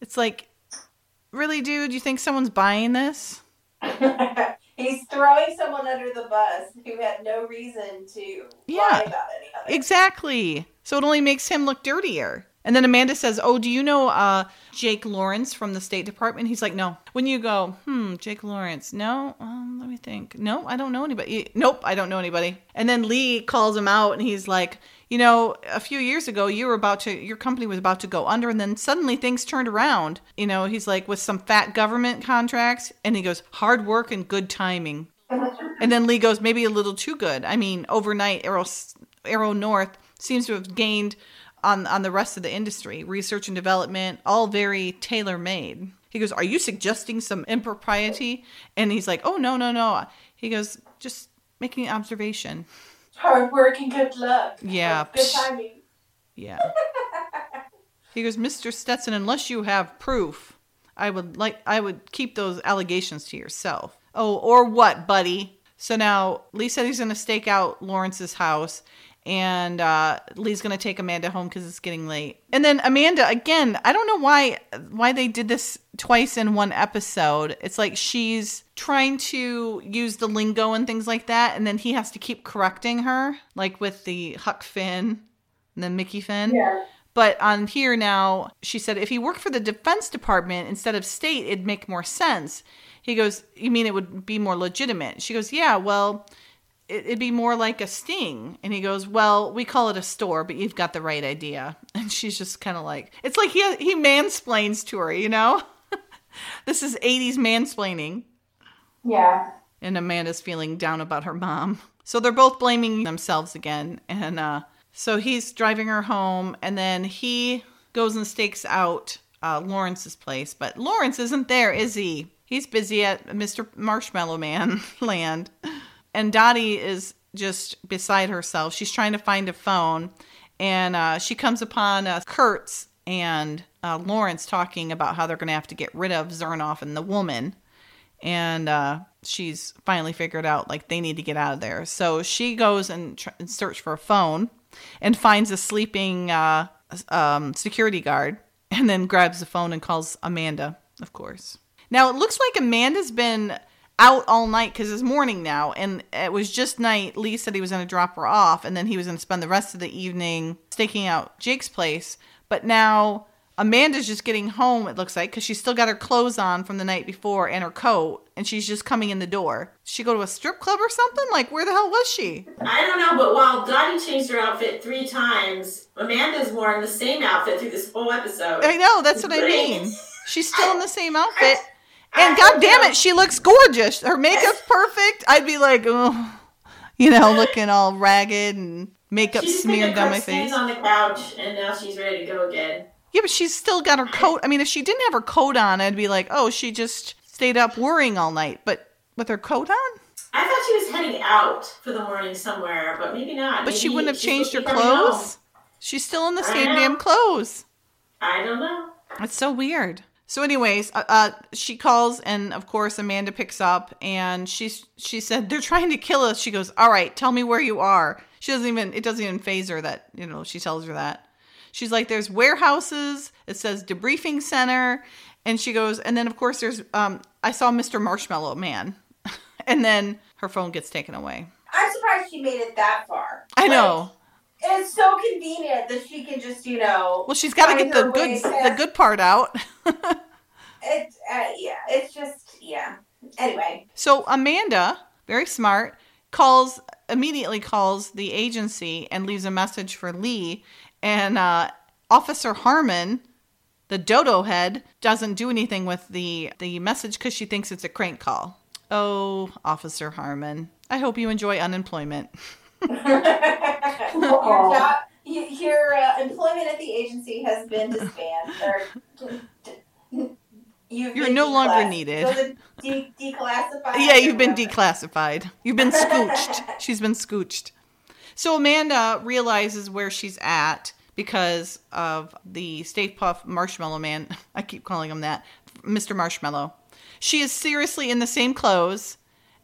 it's like really dude you think someone's buying this He's throwing someone under the bus who had no reason to Yeah. lie about any of it. Exactly. So it only makes him look dirtier. And then Amanda says, "Oh, do you know uh, Jake Lawrence from the State Department?" He's like, "No." When you go, "Hmm, Jake Lawrence." No, um, let me think. No, I don't know anybody. Nope, I don't know anybody. And then Lee calls him out, and he's like, "You know, a few years ago, you were about to, your company was about to go under, and then suddenly things turned around. You know, he's like with some fat government contracts, and he goes, hard work and good timing." And then Lee goes, maybe a little too good. I mean, overnight, Arrow, Arrow North seems to have gained on on the rest of the industry, research and development, all very tailor made. He goes, "Are you suggesting some impropriety?" And he's like, "Oh no, no, no." He goes, "Just making an observation." Hard work and good luck. Yeah. Good timing. Yeah. he goes, "Mr. Stetson, unless you have proof, I would like I would keep those allegations to yourself." Oh, or what, buddy? So now Lee said he's going to stake out Lawrence's house, and uh, Lee's going to take Amanda home because it's getting late. And then Amanda again. I don't know why why they did this twice in one episode. It's like she's trying to use the lingo and things like that, and then he has to keep correcting her, like with the Huck Finn and then Mickey Finn. Yeah. But on here now, she said if he worked for the Defense Department instead of state, it'd make more sense. He goes, You mean it would be more legitimate? She goes, Yeah, well, it- it'd be more like a sting. And he goes, Well, we call it a store, but you've got the right idea. And she's just kind of like, It's like he, he mansplains to her, you know? this is 80s mansplaining. Yeah. And Amanda's feeling down about her mom. So they're both blaming themselves again. And uh, so he's driving her home, and then he goes and stakes out uh, Lawrence's place. But Lawrence isn't there, is he? He's busy at Mr. Marshmallow Man land. And Dottie is just beside herself. She's trying to find a phone, and uh, she comes upon uh, Kurtz and uh, Lawrence talking about how they're going to have to get rid of Zernoff and the woman and uh, she's finally figured out like they need to get out of there. So she goes and, tr- and search for a phone and finds a sleeping uh, um, security guard, and then grabs the phone and calls Amanda, of course. Now it looks like Amanda's been out all night because it's morning now, and it was just night. Lee said he was going to drop her off, and then he was going to spend the rest of the evening staking out Jake's place. But now Amanda's just getting home, it looks like, because she's still got her clothes on from the night before and her coat, and she's just coming in the door. Did she go to a strip club or something? Like, where the hell was she? I don't know, but while Dottie changed her outfit three times, Amanda's worn the same outfit through this whole episode. I know, that's what I mean. She's still in the same outfit. And god damn it, she looks gorgeous. Her makeup's perfect. I'd be like, oh, you know, looking all ragged and makeup She just smeared down up my face. on the couch, and now she's ready to go again. Yeah, but she's still got her coat. I mean, if she didn't have her coat on, I'd be like, oh, she just stayed up worrying all night. But with her coat on? I thought she was heading out for the morning somewhere, but maybe not. But she wouldn't have changed her supposed to be coming clothes. She's still in the I same know. damn clothes. I don't know. It's so weird. So, anyways, uh, uh, she calls, and of course, Amanda picks up, and she's she said they're trying to kill us. She goes, "All right, tell me where you are." She doesn't even it doesn't even phase her that you know she tells her that. She's like, "There's warehouses." It says debriefing center, and she goes, and then of course there's um I saw Mr. Marshmallow Man, and then her phone gets taken away. I'm surprised she made it that far. I know. It's so convenient that she can just, you know. Well, she's got to get the good the good part out. It, uh, yeah, it's just, yeah. Anyway, So Amanda, very smart, calls immediately calls the agency and leaves a message for Lee. And uh, Officer Harmon, the dodo head, doesn't do anything with the the message because she thinks it's a crank call. Oh, Officer Harmon, I hope you enjoy unemployment. your job, your uh, employment at the agency has been disbanded. Or, d- d- you've You're no longer needed. De- declassified? Yeah, you've been whatever? declassified. You've been scooched. she's been scooched. So Amanda realizes where she's at because of the Stay Puff Marshmallow Man. I keep calling him that, Mr. Marshmallow. She is seriously in the same clothes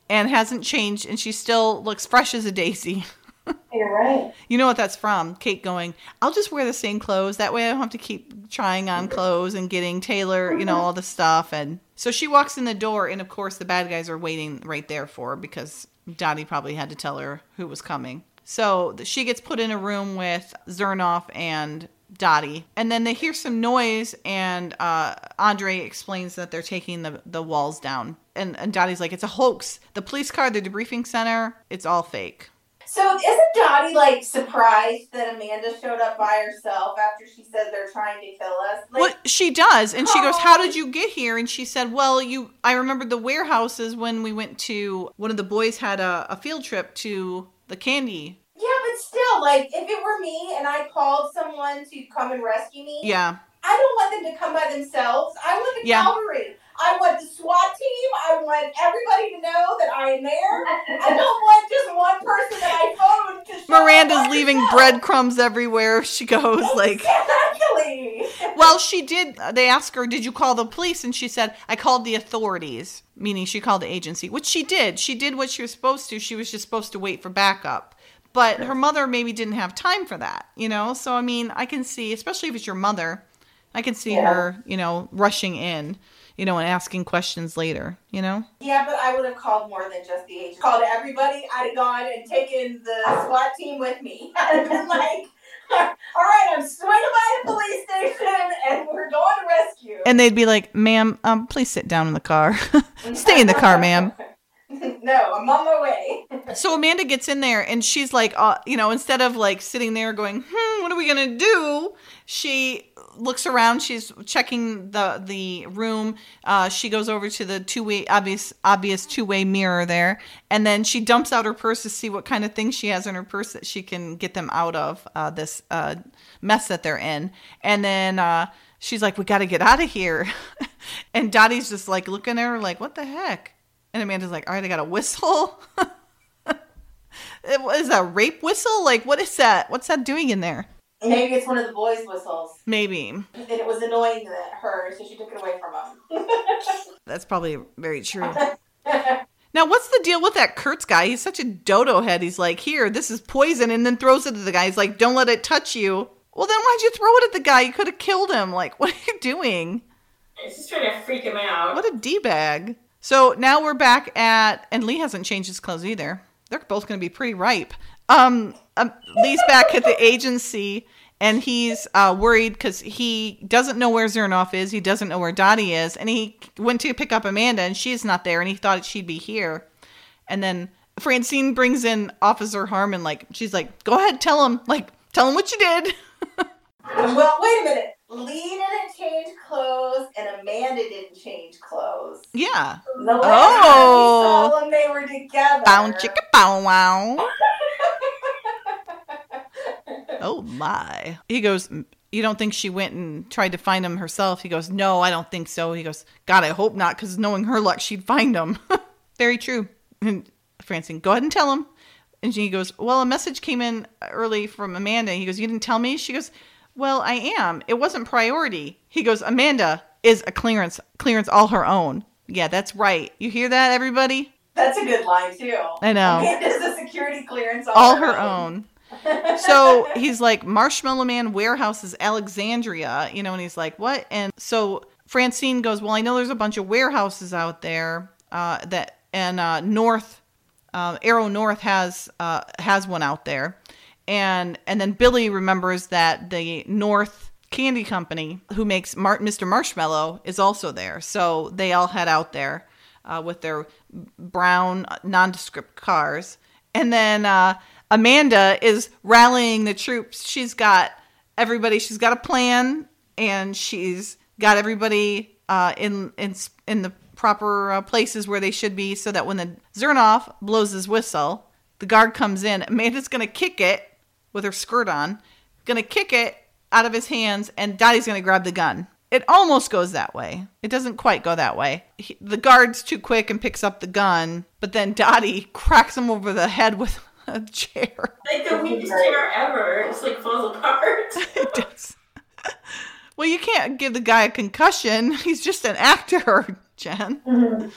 and hasn't changed, and she still looks fresh as a daisy. You're right. You know what that's from? Kate going, I'll just wear the same clothes. That way I don't have to keep trying on clothes and getting Taylor, you know, all the stuff. And so she walks in the door, and of course, the bad guys are waiting right there for her because Dottie probably had to tell her who was coming. So she gets put in a room with Zernoff and Dottie. And then they hear some noise, and uh, Andre explains that they're taking the, the walls down. And, and Dottie's like, it's a hoax. The police car, the debriefing center, it's all fake. So isn't Dottie like surprised that Amanda showed up by herself after she said they're trying to kill us? Like, well, she does, and she goes, Oh. "How did you get here?" And she said, "Well, you. I remember the warehouses when we went to one of the boys had a, a field trip to the candy. Still, like if it were me and I called someone to come and rescue me, Yeah, I don't want them to come by themselves. I want the Yeah. cavalry. I want the SWAT team. I want everybody to know that I am there. I don't want just one person that I phoned to Miranda's leaving breadcrumbs everywhere she goes. Like, Exactly. well, she did. They asked her, "Did you call the police?" And she said, "I called the authorities," meaning she called the agency, which she did. She did what she was supposed to. She was just supposed to wait for backup. But her mother maybe didn't have time for that, you know? So, I mean, I can see, especially if it's your mother, I can see Yeah. her, you know, rushing in, you know, and asking questions later, you know? Yeah, but I would have called more than just the agent. Called everybody. I'd have gone and taken the SWAT team with me. I'd have been like, all right, I'm swinging by the police station and we're going to rescue. And they'd be like, ma'am, um, please sit down in the car. Stay in the car, ma'am. no, I'm on my way. So Amanda gets in there and she's like, uh, you know, instead of like sitting there going, hmm, what are we gonna do? She looks around. She's checking the the room. Uh, she goes over to the two way obvious obvious two way mirror there, and then she dumps out her purse to see what kind of things she has in her purse that she can get them out of uh, this uh, mess that they're in. And then uh, she's like, we got to get out of here. and Dottie's just like looking at her like, what the heck? And Amanda's like, all right, I got a whistle. It- What is that a rape whistle? Like what is that? What's that doing in there? Maybe it's one of the boys' whistles. Maybe. And it was annoying to her, so she took it away from him. That's probably very true. Now, what's the deal with that Kurtz guy? He's such a dodo head. He's like, "Here, this is poison," and then throws it at the guy. He's like, "Don't let it touch you." Well, then why'd you throw it at the guy? You could have killed him. Like, what are you doing? It's just trying to freak him out. What a d bag. So now we're back at, and Lee hasn't changed his clothes either. They're both going to be pretty ripe. Um, um, Lee's back at the agency, and he's uh, worried because he doesn't know where Zernoff is. He doesn't know where Dottie is, and he went to pick up Amanda, and she's not there, and he thought she'd be here. And then Francine brings in Officer Harmon, like she's like, "Go ahead, tell him, like, tell him what you did." well, wait a minute. Lee didn't change clothes, and Amanda didn't change clothes. yeah. The last Oh. time we saw oh. them, they were together. Bow chicka bow wow. oh my. He goes, You don't think she went and tried to find him herself? He goes, No, I don't think so. He goes, God, I hope not, because knowing her luck, she'd find him. Very true. And Francine, go ahead and tell him. And he goes, Well, a message came in early from Amanda. He goes, You didn't tell me? She goes, Well, I am. It wasn't priority. He goes, Amanda is a clearance, clearance all her own. Yeah, that's right. You hear that, everybody? That's a good line too. I know. Amanda's a security clearance all, all her own. so he's like, Marshmallow Man warehouses Alexandria, you know, and he's like, what? And so Francine goes, well, I know there's a bunch of warehouses out there uh, that, and uh, North, uh, Arrow North has uh, has one out there, and and then Billy remembers that the North Candy Company, who makes Mar- Mr. Marshmallow, is also there. So they all head out there uh, with their brown nondescript cars, and then uh, Amanda is rallying the troops. She's got everybody. She's got a plan, and she's got everybody uh, in in in the proper uh, places where they should be, so that when the Zernoff blows his whistle, the guard comes in. Amanda's gonna kick it with her skirt on, gonna kick it out of his hands, and Dottie's gonna grab the gun. It almost goes that way. It doesn't quite go that way. He, the guard's too quick and picks up the gun, but then Dottie cracks him over the head with a chair. Like the weakest chair ever. It just like falls apart. it does. Well, you can't give the guy a concussion. He's just an actor, Jen. Mm-hmm.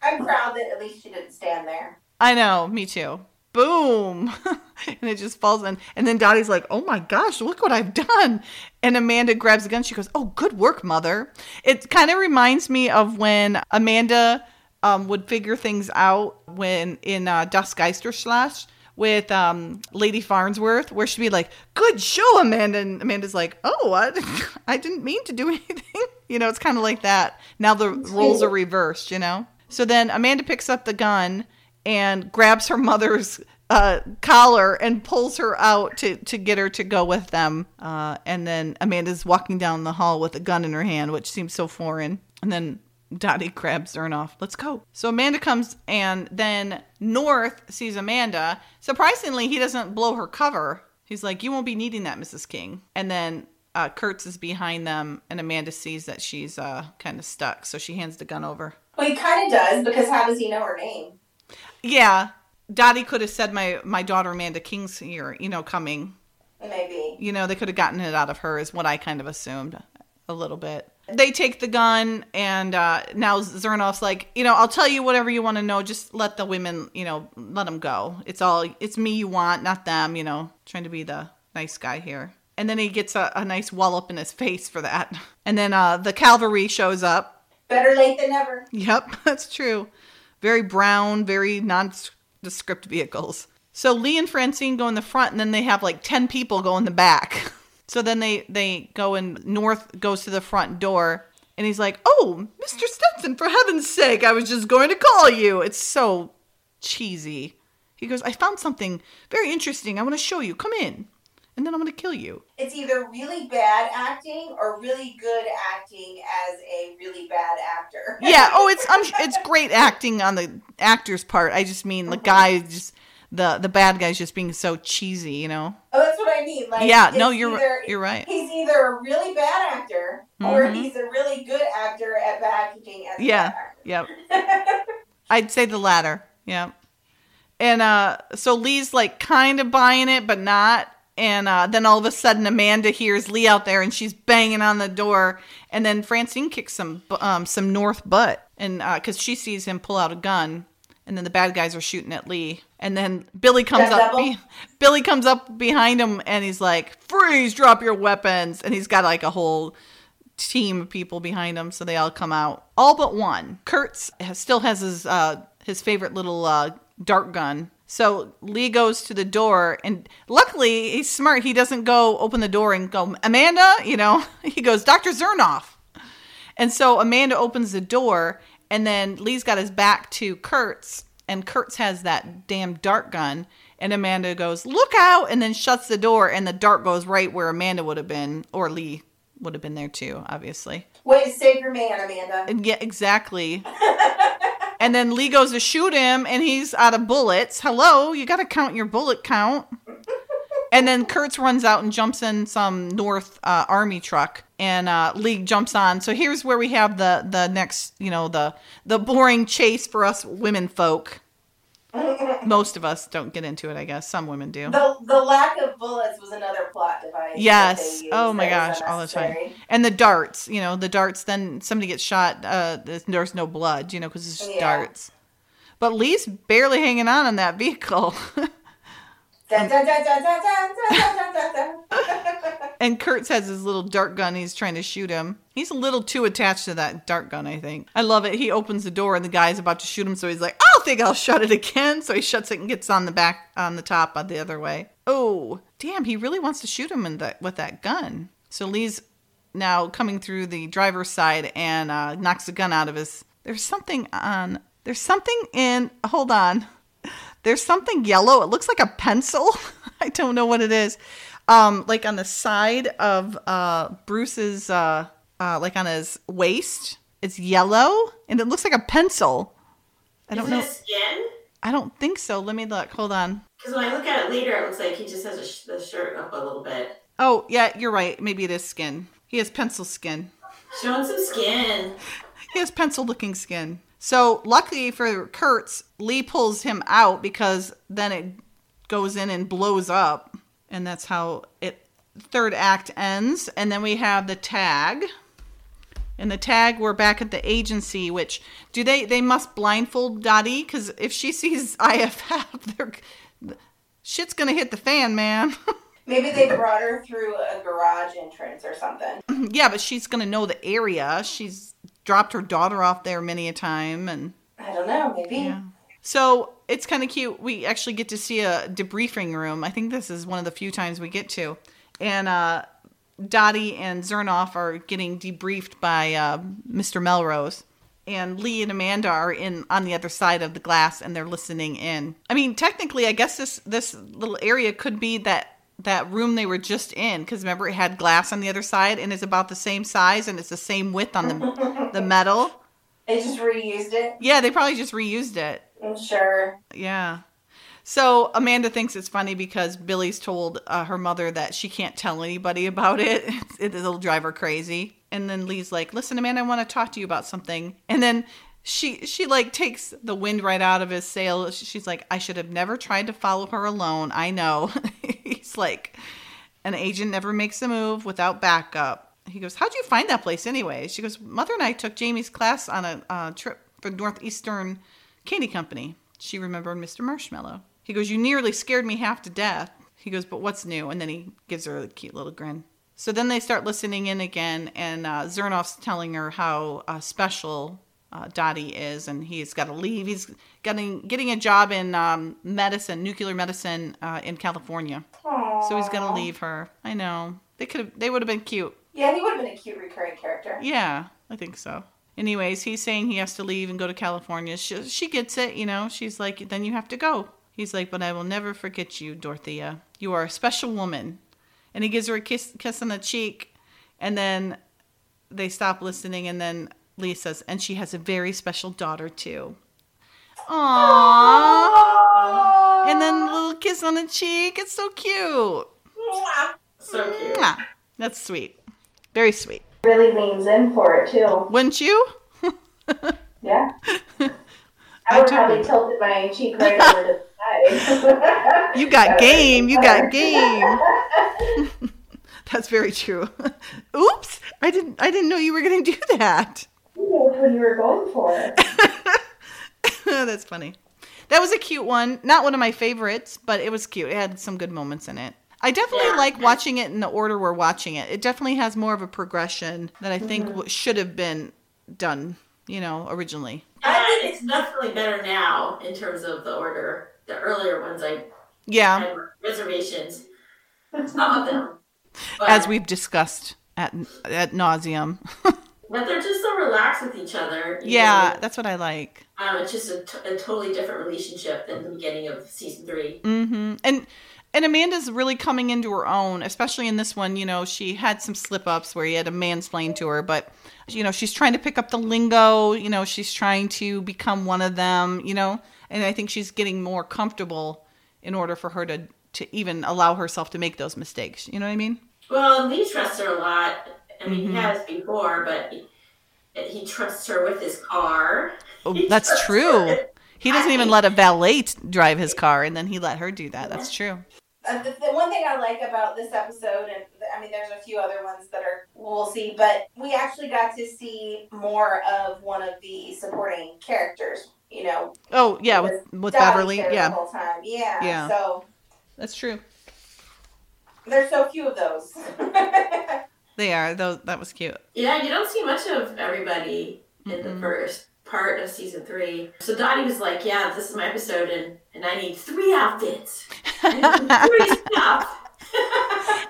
I'm proud that at least she didn't stand there. I know, me too. Boom. and it just falls in. And then Dottie's like, oh my gosh, look what I've done. And Amanda grabs the gun. She goes, oh, good work, mother. It kind of reminds me of when Amanda um, would figure things out when in uh, Das Geisterschloss with um, Lady Farnsworth, where she'd be like, good show, Amanda. And Amanda's like, oh, what? I didn't mean to do anything. you know, it's kind of like that. Now the roles are reversed, you know? So then Amanda picks up the gun and grabs her mother's uh, collar and pulls her out to, to get her to go with them. Uh, and then Amanda's walking down the hall with a gun in her hand, which seems so foreign. And then Dottie grabs Zernoff. Let's go. So Amanda comes, and then North sees Amanda. Surprisingly, he doesn't blow her cover. He's like, You won't be needing that, Mrs. King. And then uh, Kurtz is behind them, and Amanda sees that she's uh, kind of stuck. So she hands the gun over. Well, he kind of does because how does he know her name? Yeah, Dottie could have said my my daughter Amanda King's here, you know, coming. Maybe. You know, they could have gotten it out of her, is what I kind of assumed a little bit. They take the gun, and uh, now Zernoff's like, you know, I'll tell you whatever you want to know. Just let the women, you know, let them go. It's all, it's me you want, not them. You know, trying to be the nice guy here. And then he gets a, a nice wallop in his face for that. And then uh, the cavalry shows up. Better late than never. Yep, that's true. Very brown, very nondescript vehicles. So Lee and Francine go in the front, and then they have like 10 people go in the back. So then they, they go and North goes to the front door, and he's like, Oh, Mr. Stetson, for heaven's sake, I was just going to call you. It's so cheesy. He goes, I found something very interesting. I want to show you. Come in. And then I'm going to kill you. It's either really bad acting or really good acting as a really bad actor. yeah. Oh, it's I'm, it's great acting on the actor's part. I just mean the guy just the the bad guy's just being so cheesy, you know. Oh, that's what I mean. Like, yeah, no, you're either- you're right. He's either a really bad actor or Mhm. he's a really good actor at bad acting as a Yeah. Yep. I'd say the latter. Yeah. And uh so Lee's like kind of buying it but not and uh, then all of a sudden Amanda hears Lee out there and she's banging on the door and then Francine kicks some um some North butt and uh cuz she sees him pull out a gun and then the bad guys are shooting at Lee and then Billy comes up be- Billy comes up behind him and he's like freeze drop your weapons and he's got like a whole team of people behind him, so they all come out. All but one. Kurtz has, still has his uh, his favorite little uh, dart gun. So Lee goes to the door, and luckily he's smart. He doesn't go open the door and go, Amanda, you know. He goes, Doctor Zernoff. And so Amanda opens the door, and then Lee's got his back to Kurtz, and Kurtz has that damn dart gun. And Amanda goes, Look out! And then shuts the door, and the dart goes right where Amanda would have been, or Lee would have been there too, obviously. Way to save your man, Amanda. And yeah, exactly. and then Lee goes to shoot him, and he's out of bullets. Hello, you got to count your bullet count. and then Kurtz runs out and jumps in some North uh, Army truck, and uh, Lee jumps on. So here's where we have the the next, you know, the the boring chase for us women folk. Most of us don't get into it, I guess. Some women do. The the lack of bullets was another plot device. Yes. Oh my gosh, all the time. And the darts, you know, the darts. Then somebody gets shot. Uh, there's, no blood, you know, because it's just Yeah. darts. But Lee's barely hanging on in that vehicle, and Kurtz has his little dart gun. He's trying to shoot him. He's a little too attached to that dart gun, I think. I love it. He opens the door and the guy's about to shoot him, so he's like, "I don't think I'll shut it again. So he shuts it and gets on the back, on the top, on the other way. Oh, damn! He really wants to shoot him with that gun. So Lee's now coming through the driver's side and uh, knocks the gun out of his. There's something on. There's something in. Hold on. There's something yellow. It looks like a pencil. I don't know what it is. Um, like on the side of uh, Bruce's, uh, uh, like on his waist, it's yellow and it looks like a pencil. I don't Is know. skin? I don't think so. Let me look. Hold on. Because when I look at it later, it looks like he just has a sh- the shirt up a little bit. Oh, yeah, you're right. Maybe it is skin. He has pencil skin. Showing some skin. He has pencil looking skin. So, luckily for Kurtz, Lee pulls him out because then it goes in and blows up. And that's how it third act ends. And then we have the tag. And the tag, we're back at the agency, which do they they must blindfold Dottie? Because if she sees IFF, they're shit's gonna hit the fan, man. Maybe they brought her through a garage entrance or something. yeah, but she's gonna know the area. She's dropped her daughter off there many a time, and I don't know. Maybe. Yeah. so it's kind of cute. We actually get to see a debriefing room. I think this is one of the few times we get to, and uh, Dottie and Zernoff are getting debriefed by uh, Mr. Melrose. And Lee and Amanda are in on the other side of the glass, and they're listening in. I mean, technically, I guess this this little area could be that that room they were just in because remember it had glass on the other side and it's about the same size and it's the same width on the the metal. They just reused it. Yeah, they probably just reused it. I'm sure. Yeah. So Amanda thinks it's funny because Billy's told uh, her mother that she can't tell anybody about it. It, it'll drive her crazy. And then Lee's like, "Listen, Amanda, I want to talk to you about something." And then she she like takes the wind right out of his sail. She's like, "I should have never tried to follow her alone. I know." He's like, "An agent never makes a move without backup." He goes, "How'd you find that place anyway?" She goes, "Mother and I took Jamie's class on a uh, trip for Northeastern Candy Company." She remembered Mr. Marshmallow. He goes, You nearly scared me half to death. He goes, But what's new? And then he gives her a cute little grin. So then they start listening in again, and uh, Zernoff's telling her how uh, special uh, Dottie is, and he's got to leave. He's getting getting a job in um, medicine, nuclear medicine uh, in California. So he's gonna leave her. I know they could have. They would have been cute. Yeah, he would have been a cute recurring character. Yeah, I think so. Anyways, he's saying he has to leave and go to California. She, she gets it, you know. She's like, then you have to go. He's like, but I will never forget you, Dorothea. You are a special woman. And he gives her a kiss, kiss on the cheek. And then they stop listening. And then Lee says, and she has a very special daughter, too. Aww. And then a little kiss on the cheek. It's so cute. So cute. Mwah. That's sweet. Very sweet. Really leans in for it too. Wouldn't you? Yeah. I I would totally probably would. tilted my cheek right over to the side. You got game. You got game. That's very true. Oops. I didn't I didn't know you were going to do that. You knew which one you were going for. That's funny. That was a cute one. Not one of my favorites, but it was cute. It had some good moments in it. I definitely Yeah. like watching it in the order we're watching it. It definitely has more of a progression that I think w should have been done, you know, originally. Yeah, it's definitely better now in terms of the order. The earlier ones, I Yeah, had reservations. Some of them. But, as we've discussed at at nauseum. but they're just so relaxed with each other. yeah, know. that's what I like. Um, it's just a, t- a totally different relationship than the beginning of season three. hmm And and Amanda's really coming into her own, especially in this one. You know, she had some slip ups where he had a mansplain to her, but you know, she's trying to pick up the lingo. You know, she's trying to become one of them. You know, and I think she's getting more comfortable in order for her to to even allow herself to make those mistakes. You know what I mean? Well, Lee trusts her a lot. I mean, Mhm. he has before, but he, he trusts her with his car. Oh, He that's true. her. He doesn't I even think- let a valet drive his car, and then he let her do that. That's true. Uh, the, the one thing I like about this episode, and I mean, there's a few other ones that are we'll see, but we actually got to see more of one of the supporting characters. You know, Oh yeah, with with Beverly. there the Yeah, whole time. Yeah. Yeah. So that's true. there's so few of those. They are. Though that was cute. Yeah, you don't see much of everybody in the Mm-mm. first part of season three. So Dottie was like, "Yeah, this is my episode, and and I need three outfits, three stuff."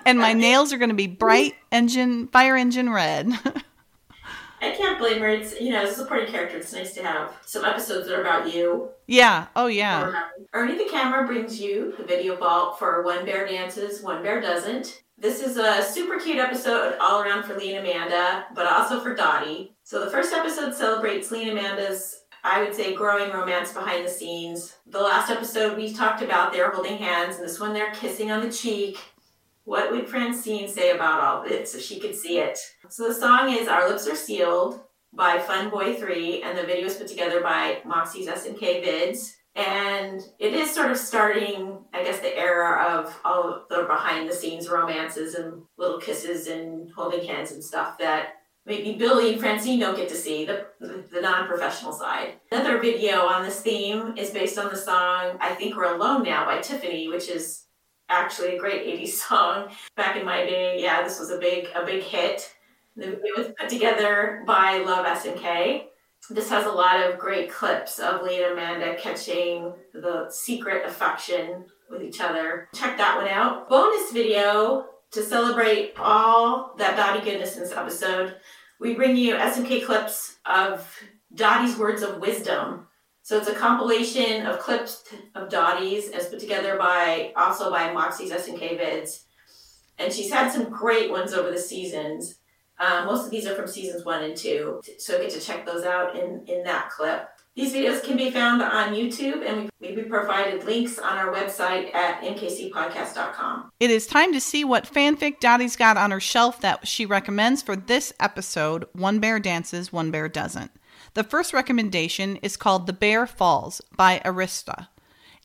and my nails are going to be bright engine, fire engine red. I can't blame her. It's you know, as a supporting character, it's nice to have some episodes that are about you. yeah. Oh, yeah. Ernie the camera brings you the video vault for One Bear Dances, One Bear Doesn't. This is a super cute episode all around for Lee and Amanda, but also for Dottie. So the first episode celebrates Lee and Amanda's, I would say, growing romance behind the scenes. The last episode we talked about they're holding hands, and this one they're kissing on the cheek. What would Francine say about all this if she could see it? So the song is Our Lips Are Sealed by Fun Boy 3, and the video is put together by Moxie's SNK Vids. And it is sort of starting, I guess, the era of all of the behind the scenes romances and little kisses and holding hands and stuff that maybe Billy and Francine don't get to see, the, the, non professional side. Another video on this theme is based on the song I Think We're Alone Now by Tiffany, which is actually a great 80s song. Back in my day, yeah, this was a big a big hit. It was put together by Love SNK. This has a lot of great clips of Lee and Amanda catching the secret affection with each other. Check that one out. Bonus video to celebrate all that Dottie goodness in this episode. We bring you SNK clips of Dottie's words of wisdom. So it's a compilation of clips of Dottie's as put together by also by Moxie's SNK vids. And she's had some great ones over the seasons. Um, most of these are from seasons one and two, so get to check those out in, in that clip. These videos can be found on YouTube, and we, we provided links on our website at mkcpodcast.com. It is time to see what fanfic Dottie's got on her shelf that she recommends for this episode One Bear Dances, One Bear Doesn't. The first recommendation is called The Bear Falls by Arista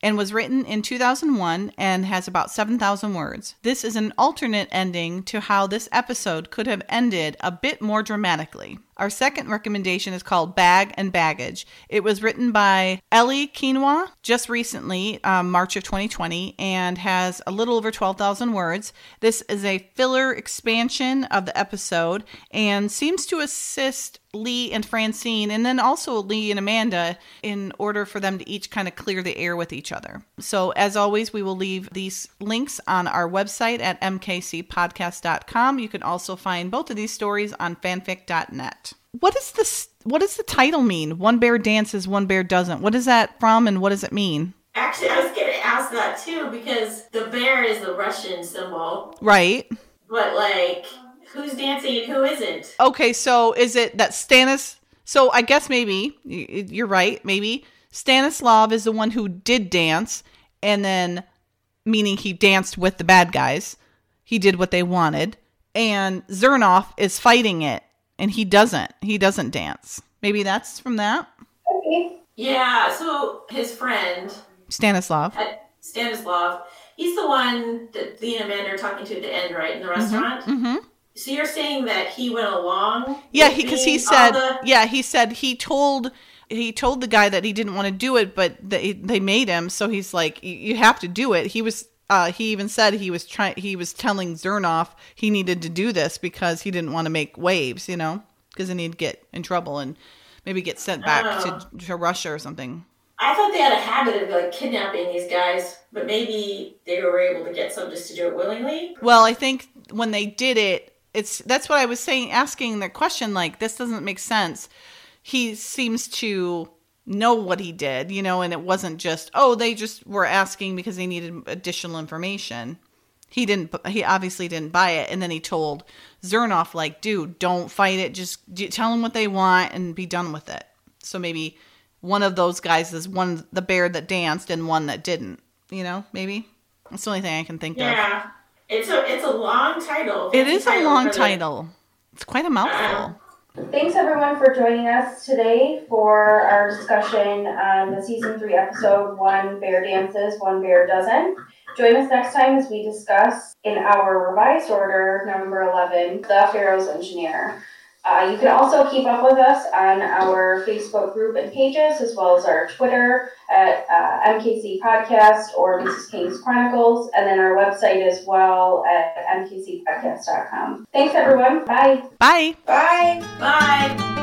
and was written in 2001 and has about 7,000 words. This is an alternate ending to how this episode could have ended a bit more dramatically. Our second recommendation is called Bag and Baggage. It was written by Ellie Quinoa just recently, um, March of 2020, and has a little over 12,000 words. This is a filler expansion of the episode and seems to assist Lee and Francine, and then also Lee and Amanda, in order for them to each kind of clear the air with each other. So, as always, we will leave these links on our website at mkcpodcast.com. You can also find both of these stories on fanfic.net. What is this? What does the title mean? One bear dances, one bear doesn't. What is that from, and what does it mean? Actually, I was going to ask that too because the bear is the Russian symbol, Right. but like, who's dancing and who isn't? Okay, so is it that Stanis? So I guess maybe you're right. Maybe Stanislav is the one who did dance, and then meaning he danced with the bad guys. He did what they wanted, and Zernoff is fighting it, and he doesn't. He doesn't dance. Maybe that's from that. Yeah, so his friend, Stanislav. uh, Stanislav, he's the one that Lee and Amanda are talking to at the end, right, in the restaurant? Mm-hmm. So you're saying that he went along? Yeah, with he because he said the- yeah he said he told he told the guy that he didn't want to do it, but they they made him. So he's like, "You- you have to do it. He was. Uh, he even said he was trying. He was telling Zernoff he needed to do this because he didn't want to make waves, you know, because then he'd get in trouble and maybe get sent back Oh. to, to Russia or something. I thought they had a habit of like kidnapping these guys, but maybe they were able to get some just to do it willingly. Well, I think when they did it, it's that's what I was saying, asking the question like this doesn't make sense. He seems to know what he did, you know, and it wasn't just oh they just were asking because they needed additional information. He didn't. He obviously didn't buy it, and then he told Zernoff like, "Dude, don't fight it. Just tell them what they want and be done with it." So maybe one of those guys is one the bear that danced and one that didn't. You know, maybe that's the only thing I can think of. Yeah, it's a it's a long title. It is a long the- title. It's quite a mouthful. Uh, Thanks everyone for joining us today for our discussion on the season three episode One Bear Dances, One Bear Doesn't. Join us next time as we discuss in our revised order, number 11, The Pharaoh's Engineer. Uh, you can also keep up with us on our Facebook group and pages, as well as our Twitter at uh, MKC Podcast or Mrs. King's Chronicles, and then our website as well at mkcpodcast.com. Thanks, everyone. Bye. Bye. Bye. Bye.